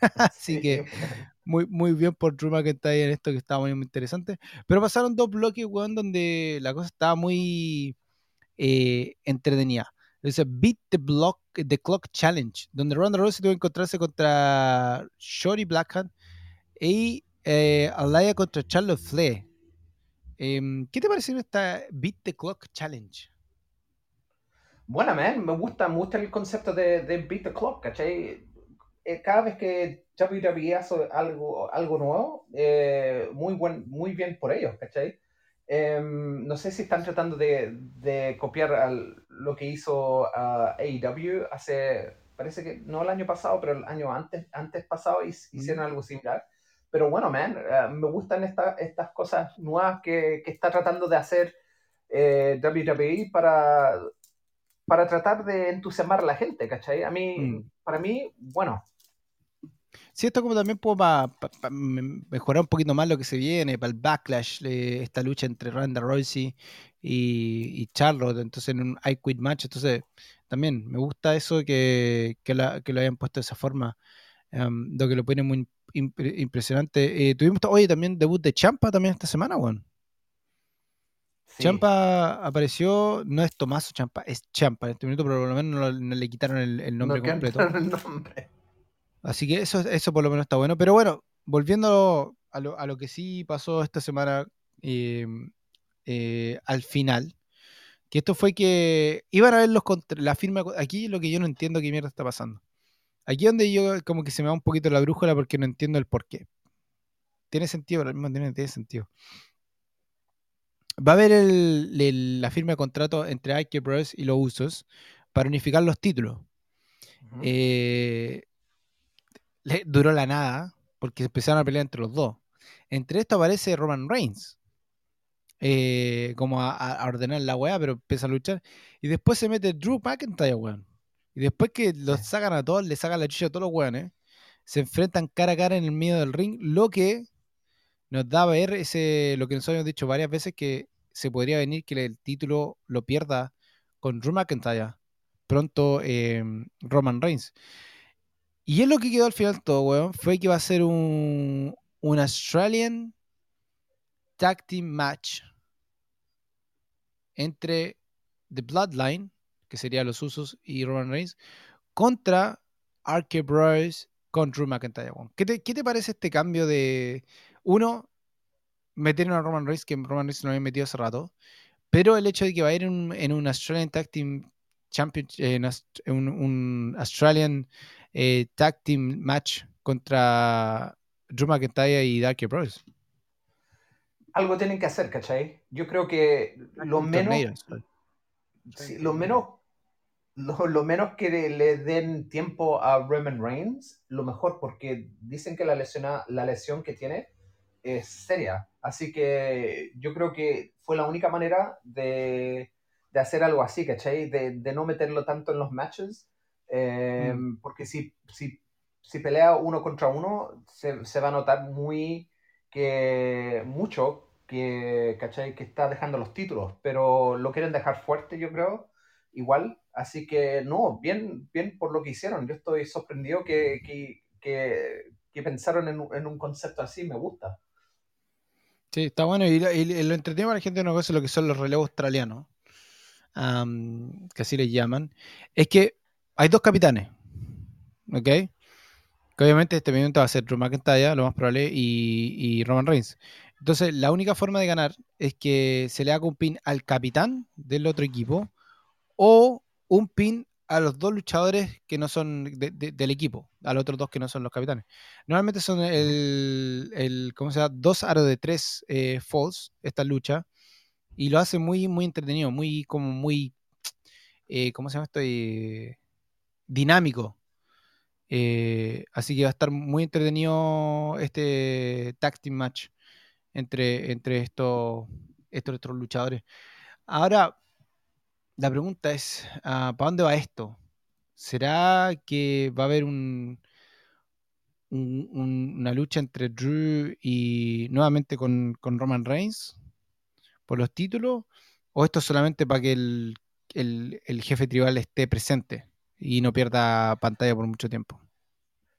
*laughs* Así Sí, que muy, muy bien por Drew McIntyre en esto que estaba muy, interesante. Pero pasaron dos bloques, weón, donde la cosa estaba muy eh, entretenida. Dice Beat the Block, the Clock Challenge, donde Ronda Rousey tuvo que encontrarse contra Shorty Blackhand y eh, Alaya contra Charlotte Flair. Em, ¿Qué te pareció esta Beat the Clock Challenge? Buena, man. Me gusta, me gusta el concepto de, de beat the clock, ¿cachai? Eh, Cada vez que WWE hace algo, algo nuevo, eh, muy, buen, muy bien por ellos, ¿cachai? Em, no sé si están tratando de, de copiar al- lo que hizo ah, AEW hace, parece que no el año pasado, pero el año antes, antes pasado his- hicieron algo similar. Pero bueno, man, ah, me gustan esta- estas cosas nuevas que, que está tratando de hacer eh, WWE para, para tratar de entusiasmar a la gente, ¿cachai? A mí, Mm. para mí, bueno, Sí, esto como también para mejorar un poquito más lo que se viene, para el backlash, eh, esta lucha entre Ronda Rousey y, y Charlotte, entonces en un I Quit match, entonces también me gusta eso que, que, la- que lo hayan puesto de esa forma, em, lo que lo pone muy impre- impresionante. Eh, tuvimos, oye, también debut de Champa también esta semana, weón. sí. Champa apareció, no es Tomaso Champa, es Champa en este minuto, pero por lo menos no, no le quitaron el, el nombre No completo. el nombre. Así que eso, eso por lo menos está bueno. Pero bueno, volviendo a lo, a lo que sí pasó esta semana eh, eh, al final, que esto fue que iban a ver los la firma. Aquí lo que yo no entiendo qué mierda está pasando. Aquí donde yo como que se me va un poquito la brújula porque no entiendo el por qué. Tiene sentido, pero al mismo tiempo tiene sentido. Va a haber el- el- la firma de contrato entre Ike Bros y los Usos para unificar los títulos. Eh, le- duró la nada porque empezaron a pelear entre los dos. Entre esto aparece Roman Reigns. eh, como a, ordenar la weá, pero empieza a luchar. Y después se mete Drew McIntyre, weón. Y después que los sacan a todos, le sacan la chucha a todos los weones, se enfrentan cara a cara en el medio del ring, lo que nos da a ver ese, lo que nos habíamos dicho varias veces, que se podría venir que el título lo pierda con Drew McIntyre. Pronto eh, Roman Reigns. Y es lo que quedó al final todo, weón. Fue que va a ser un, un Australian Tag Team Match entre The Bloodline, que sería los Usos y Roman Reigns, contra RK Bros con Drew McIntyre. weón. ¿Qué te, qué te parece este cambio de, uno, meter a Roman Reigns, que Roman Reigns no había metido hace rato, pero el hecho de que va a ir en, un- en un Australian Tag Team Champion, en Aust- un, un Australian eh, Tag Team Match contra Drew McIntyre y Dark Bros. Algo tienen que hacer, ¿cachai? Yo creo que lo Un menos, sí, lo menos, lo, lo menos que le den tiempo a Roman Reigns, lo mejor, porque dicen que la, lesiona, la lesión que tiene es seria. Así que yo creo que fue la única manera de, de hacer algo así, ¿cachai? De, de no meterlo tanto en los matches. Eh, Porque si, si, si pelea uno contra uno, se, se va a notar muy que mucho que, ¿cachai? que está dejando los títulos, pero lo quieren dejar fuerte, yo creo, igual. Así que no, bien, bien por lo que hicieron. Yo estoy sorprendido que, que, que, que pensaron en, un- en un concepto así, me gusta. Sí, está bueno. Y, lo- y lo entretenido para la gente de cosa lo que son los relevos australianos, am, que así les llaman, es que hay dos capitanes, ¿ok? Que obviamente este momento va a ser Drew McIntyre, lo más probable, y, Roman Reigns. Entonces, la única forma de ganar es que se le haga un pin al capitán del otro equipo o un pin a los dos luchadores que no son de- de- del equipo, a los otros dos que no son los capitanes. Normalmente son el, el ¿cómo se llama? Dos aros de tres eh, falls, esta lucha, y lo hace muy, muy entretenido, muy, como muy, eh, ¿cómo se llama esto? Eh, dinámico. Eh, así que va a estar muy entretenido este tag team match entre, entre estos, estos otros luchadores. Ahora, la pregunta es, ah, ¿para dónde va esto? ¿Será que va a haber un, un- un- una lucha entre Drew y nuevamente con, con Roman Reigns? por los títulos? ¿O esto es solamente para que el- el jefe tribal esté presente y no pierda pantalla por mucho tiempo?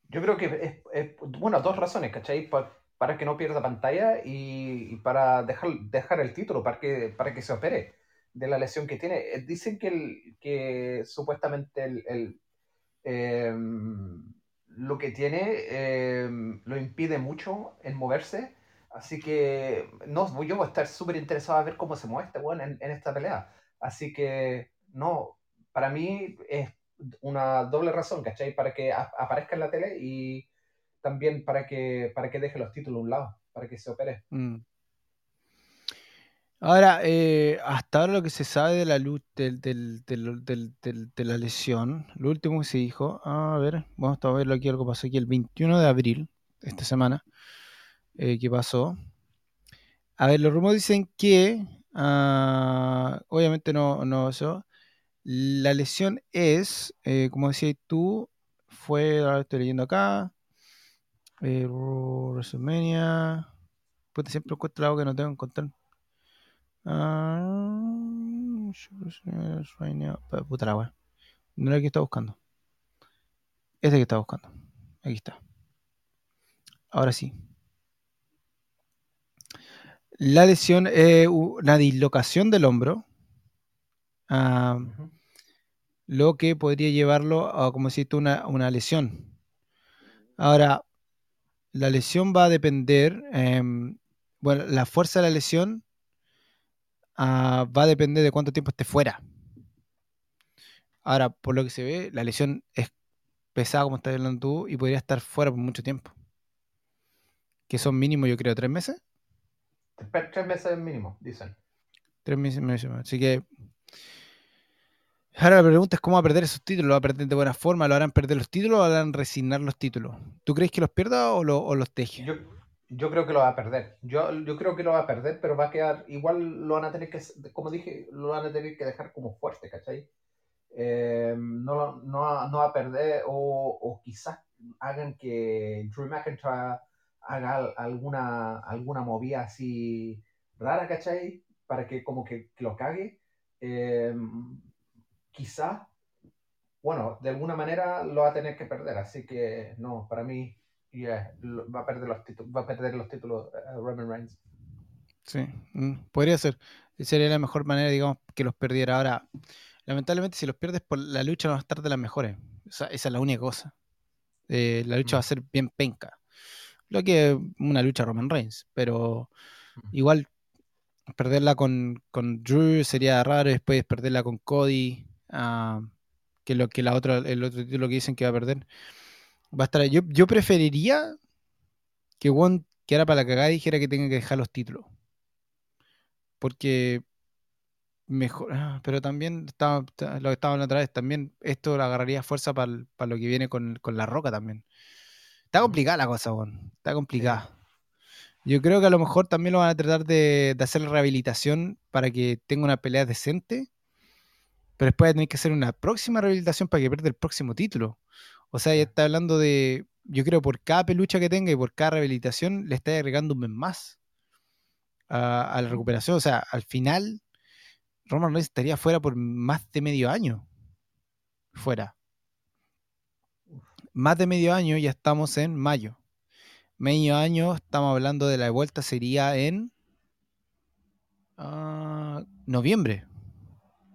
Yo creo que es, es- bueno, dos razones, ¿cachai? Pa- para que no pierda pantalla y, y para dejar, dejar el título, para que, para que se opere de la lesión que tiene. Eh, Dicen que, el, que supuestamente el, el, em, lo que tiene em, lo impide mucho en moverse. Así que no, yo voy a estar súper interesado a ver cómo se mueve este weón en, en esta pelea. Así que no, para mí es una doble razón, ¿cachai? Para que aparezca en la tele y también para que, para que deje los títulos a un lado, para que se opere. Mm. Ahora, eh, hasta ahora lo que se sabe de la luz del- de la lesión, lo último que se dijo, a ver, vamos a verlo aquí, algo pasó aquí el 21 de abril, esta semana, eh, que pasó. A ver, los rumores dicen que, ah, obviamente no, no eso, la lesión es, eh, como decías tú, fue, ahora estoy leyendo acá, eh, puta, siempre encuentro algo que no tengo que encontrar. Pa- Puta la wea. No era el que estaba buscando. Este que estaba buscando. Aquí está. Ahora sí. La lesión, eh, u- la dislocación del hombro. Ujú. Lo que podría llevarlo a, como si una, una lesión. Ahora, la lesión va a depender, em, bueno, la fuerza de la lesión ah, va a depender de cuánto tiempo esté fuera. Ahora, por lo que se ve, la lesión es pesada, como estás hablando tú, y podría estar fuera por mucho tiempo. Que son mínimo, yo creo, tres meses. Tre- Tres meses mínimo, dicen. Tres meses, más. Así que. Ahora la pregunta es cómo va a perder esos títulos. ¿Lo va a perder de buena forma? ¿Lo harán perder los títulos o harán resignar los títulos? ¿Tú crees que los pierda o, lo- o los deje? Yo, creo que lo va a perder. Yo, creo que lo va a perder, pero va a quedar. Igual lo van a tener que, como dije, lo van a tener que dejar como fuerte, ¿cachai? Eh, no, va- a perder, o, quizás hagan que Drew McIntyre haga al- alguna, alguna movida así rara, ¿cachai? Para que como que, que lo cague. Eh, quizás, bueno, de alguna manera lo va a tener que perder, así que no, para mí yeah, va a perder los títulos, va a perder los títulos eh, Roman Reigns. Sí, mm, podría ser. Sería la mejor manera, digamos, que los perdiera. Ahora, lamentablemente, si los pierdes por la lucha, no va a estar de las mejores. Esa, esa es la única cosa. Eh, la lucha Mm. va a ser bien penca. Lo que es una lucha Roman Reigns, pero Mm. igual perderla con, con Drew sería raro, después perderla con Cody, ah, que lo que la otra, el otro título que dicen que va a perder. Va a estar. Yo, yo preferiría que One que era para la cagada y dijera que tenga que dejar los títulos. Porque mejor, ah, pero también lo que estaba hablando otra vez, también esto agarraría fuerza para lo que viene con, con la roca también. Está Ujú. complicada la cosa, Juan. Está complicada. Yo creo que a lo mejor también lo van a tratar de, de hacer rehabilitación para que tenga una pelea decente. Pero después tener que hacer una próxima rehabilitación para que pierda el próximo título. O sea, ya está hablando de, yo creo, por cada pelucha que tenga y por cada rehabilitación le está agregando un mes más a, a la recuperación. O sea, al final, Roman Reigns estaría fuera por más de medio año. Fuera. Más de medio año, ya estamos en mayo. Medio año, estamos hablando de la vuelta, sería en ah, noviembre.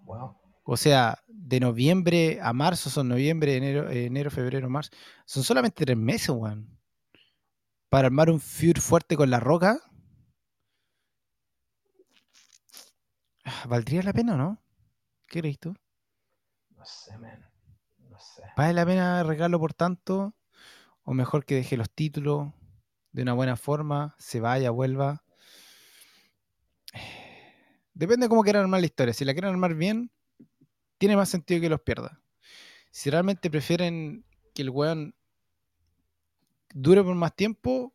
Wow. O sea, de noviembre a marzo son noviembre, enero, enero, febrero, marzo. Son solamente tres meses, weón. Para armar un feud fuerte con la roca. Ah, ¿Valdría la pena o no? ¿Qué crees tú? No sé, man. No sé. ¿Vale la pena arriesgarlo por tanto? ¿O mejor que deje los títulos de una buena forma, se vaya, vuelva? *sighs* Depende de cómo quieran armar la historia. Si la quieren armar bien, tiene más sentido que los pierda. Si realmente prefieren que el weón dure por más tiempo,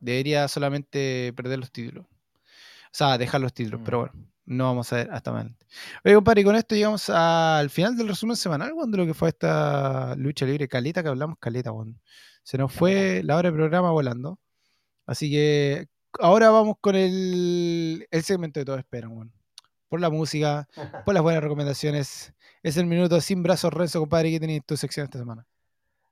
debería solamente perder los títulos. O sea, dejar los títulos, Mm. pero bueno, no vamos a ver hasta más adelante. Oye, compadre, y con esto llegamos al final del resumen semanal, weón, de lo que fue esta lucha libre caleta que hablamos, caleta, weón. Se nos fue la hora de programa volando. Así que ahora vamos con el, el segmento de todos esperan, weón. Por la música, por las buenas recomendaciones. Es el minuto sin brazos, Renzo, compadre, que tenéis tu sección esta semana.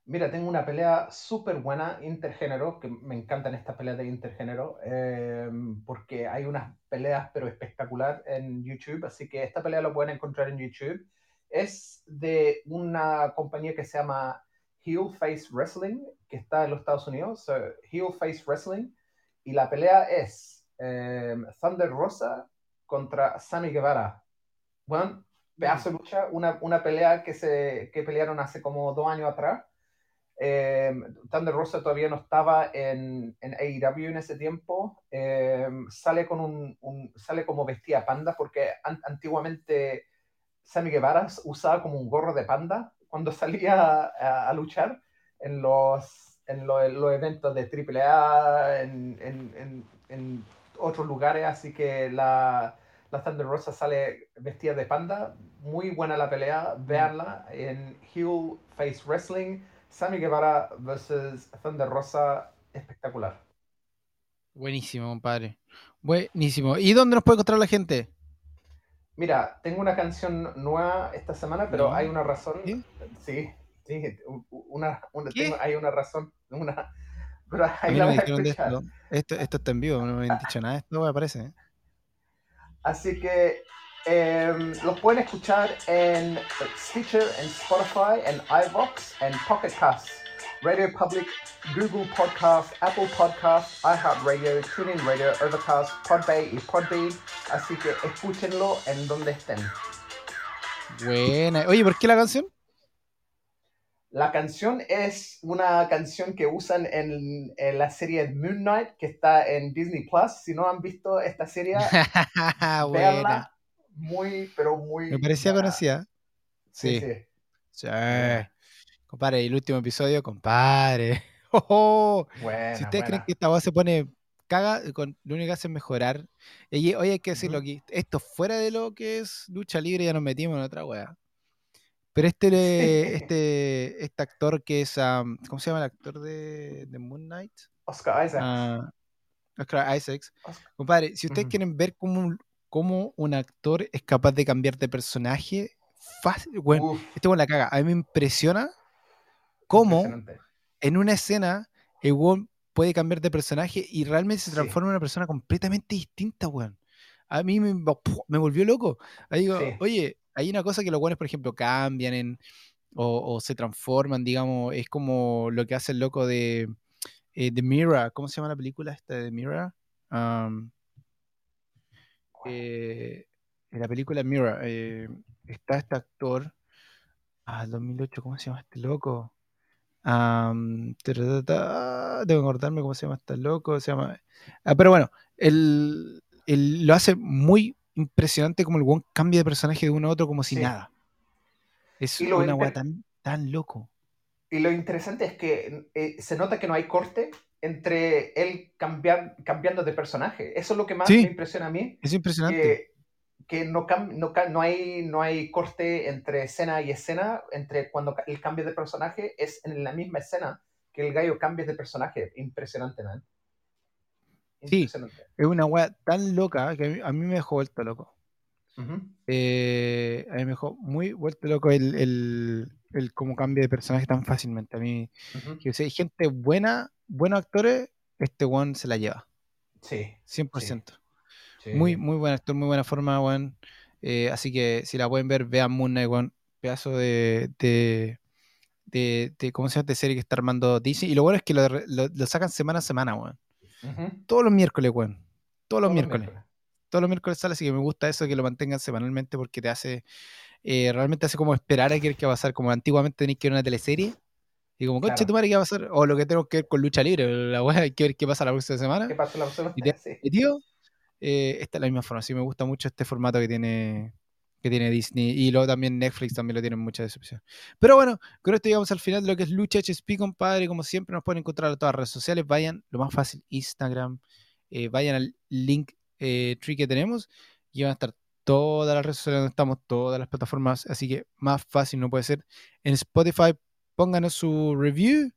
Mira, tengo una pelea súper buena, intergénero, que me encantan estas peleas de intergénero, eh, porque hay unas peleas pero espectacular en YouTube, así que esta pelea lo pueden encontrar en YouTube. Es de una compañía que se llama Heel Face Wrestling, que está en los Estados Unidos, so, Heel Face Wrestling, y la pelea es eh, Thunder Rosa contra Sammy Guevara. Bueno, pedazo de lucha, una, una pelea que, se, que pelearon hace como dos años atrás. Eh, Thunder Rosa todavía no estaba en, en AEW en ese tiempo. Eh, sale, con un, un- sale como vestida panda porque an- antiguamente Sammy Guevara usaba como un gorro de panda cuando *laughs* salía a, a luchar en los, en lo- en los eventos de AAA, en, en otros lugares. Así que la, la Thunder Rosa sale vestida de panda. Muy buena la pelea, véanla en Heel Face Wrestling. Sammy Guevara versus Thunder Rosa, espectacular. Buenísimo, compadre. Buenísimo. ¿Y dónde nos puede encontrar la gente? Mira, tengo una canción nueva esta semana, pero No. hay una razón. ¿Sí? Sí, una, una- ¿Qué? tengo- hay una razón. Una, *laughs* pero ahí la no a esto. Esto está en vivo, no me han dicho nada. Esto me parece. ¿eh? Así que em, los pueden escuchar en Stitcher, en Spotify, en iVoox, en Pocket Cast, Radio Public, Google Podcast, Apple Podcast, iHeartRadio, TuneIn Radio, Overcast, Podbay y Podbean. Así que escúchenlo en donde estén. Buena. Oye, ¿por qué la canción? La canción es una canción que usan en, en la serie Moon Knight que está en Disney Plus. Si no han visto esta serie, *laughs* véanla. Muy, pero muy. Me parecía buena. conocida. Sí, Sí. sí. Sí. Compadre, y el último episodio, compadre. *laughs* Oh, oh. Buena, si ustedes creen que esta voz se pone caga, con, lo único que hace es mejorar. Y, oye, hay que decirlo aquí. Esto fuera de lo que es lucha libre, ya nos metimos en otra wea. Pero este, este, este actor que es, am, ¿cómo se llama el actor de, de Moon Knight? Oscar Isaac. Ah, Oscar Isaacs. Oscar- Compadre, si ustedes quieren ver cómo un, cómo un actor es capaz de cambiar de personaje, fácil, bueno, Uf, este weón la caga. A mí me impresiona cómo en una escena el weón puede cambiar de personaje y realmente se Sí. transforma en una persona completamente distinta, weón. A mí me, me volvió loco. Ahí digo, Sí. oye, hay una cosa que los weones, por ejemplo, cambian en, o, o se transforman, digamos, es como lo que hace el loco de eh, The Mirror. ¿Cómo se llama la película esta de The Mirror? Um, eh, en la película Mirror eh, está este actor. Ah, 2008, ¿cómo se llama este loco? Am, taratata, Debo acordarme cómo se llama este loco. Se llama. Ah, pero bueno, él, él lo hace muy impresionante como el one cambia de personaje de uno a otro como si Sí. nada. Es una weá inter- tan, tan loco. Y lo interesante es que eh, se nota que no hay corte entre él cambiar, cambiando de personaje. Eso es lo que más Sí. me impresiona a mí. Es impresionante. Que, que no, cam- no, no, hay, no hay corte entre escena y escena, entre cuando ca- el cambio de personaje es en la misma escena que el gallo cambia de personaje. Impresionante, man. Sí. Es una weá tan loca que a mí, a mí me dejó vuelto loco. Eh, a mí me dejó muy vuelto loco el, el, el cómo cambia de personaje tan fácilmente. A mí, que si hay gente buena, buenos actores, este one se la lleva. Sí. 100%. sí. Muy, muy buen actor, muy buena forma, weón. Eh, así que si la pueden ver, vean Moon Knight, weón. Pedazo de, de, de, de- ¿cómo se llama? De serie que está armando Disney. Y lo bueno es que lo, lo- lo sacan semana a semana, weón. Todos los miércoles, weón. Todos los Todos los miércoles. miércoles. Todos los miércoles sale, así que me gusta eso que lo mantengan semanalmente porque te hace, eh, realmente hace como esperar a qué qué va a pasar. Como antiguamente tenéis que ver una teleserie. Y como, Claro. tu madre, ¿qué va a pasar? O lo que tenemos que ver con lucha libre. La weá, hay que ver qué pasa la próxima semana. ¿Qué pasa la próxima? Y te- Sí. y tío, eh, esta es la misma forma. Sí, me gusta mucho este formato que tiene, que tiene Disney. Y luego también Netflix también lo tiene en mucha decepción. Pero bueno, con esto llegamos al final de lo que es Lucha HSP, compadre. Como siempre, nos pueden encontrar en todas las redes sociales. Vayan, lo más fácil, Instagram. eh, vayan al link eh, tree que tenemos. Y van a estar todas las redes sociales donde estamos, todas las plataformas. Así que más fácil no puede ser. En Spotify, pónganos su review.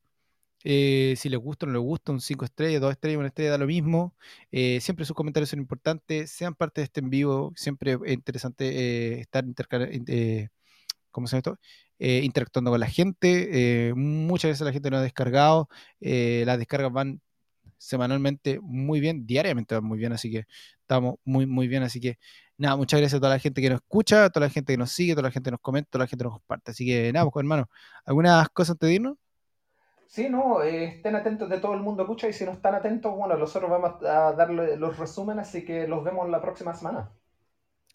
Eh, si les gusta o no les gusta, un 5 estrellas, 2 estrellas, una estrella, da lo mismo. Eh, siempre sus comentarios son importantes. Sean parte de este en vivo. Siempre es interesante eh, estar eh, ¿cómo interactuando con la gente. Muchas veces la gente no ha descargado. Las descargas van semanalmente muy bien, diariamente van muy bien, así que estamos muy, muy bien. Así que nada, muchas gracias a toda la gente que nos escucha, a toda la gente que nos sigue, a toda la gente que nos comenta, a toda la gente que nos comparte. Así que nada, pues hermano, ¿algunas cosas antes de irnos? Sí, no, eh, estén atentos de todo el mundo lucha y si no están atentos, bueno, nosotros vamos a darle los resúmenes, así que los vemos la próxima semana.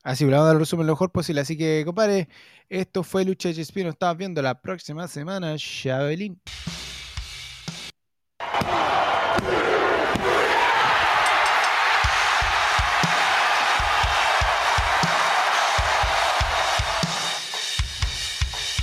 Así, vamos a dar el resumen lo mejor posible. Así que, compadre, esto fue Lucha GSP. Nos estamos viendo la próxima semana. Chabelín.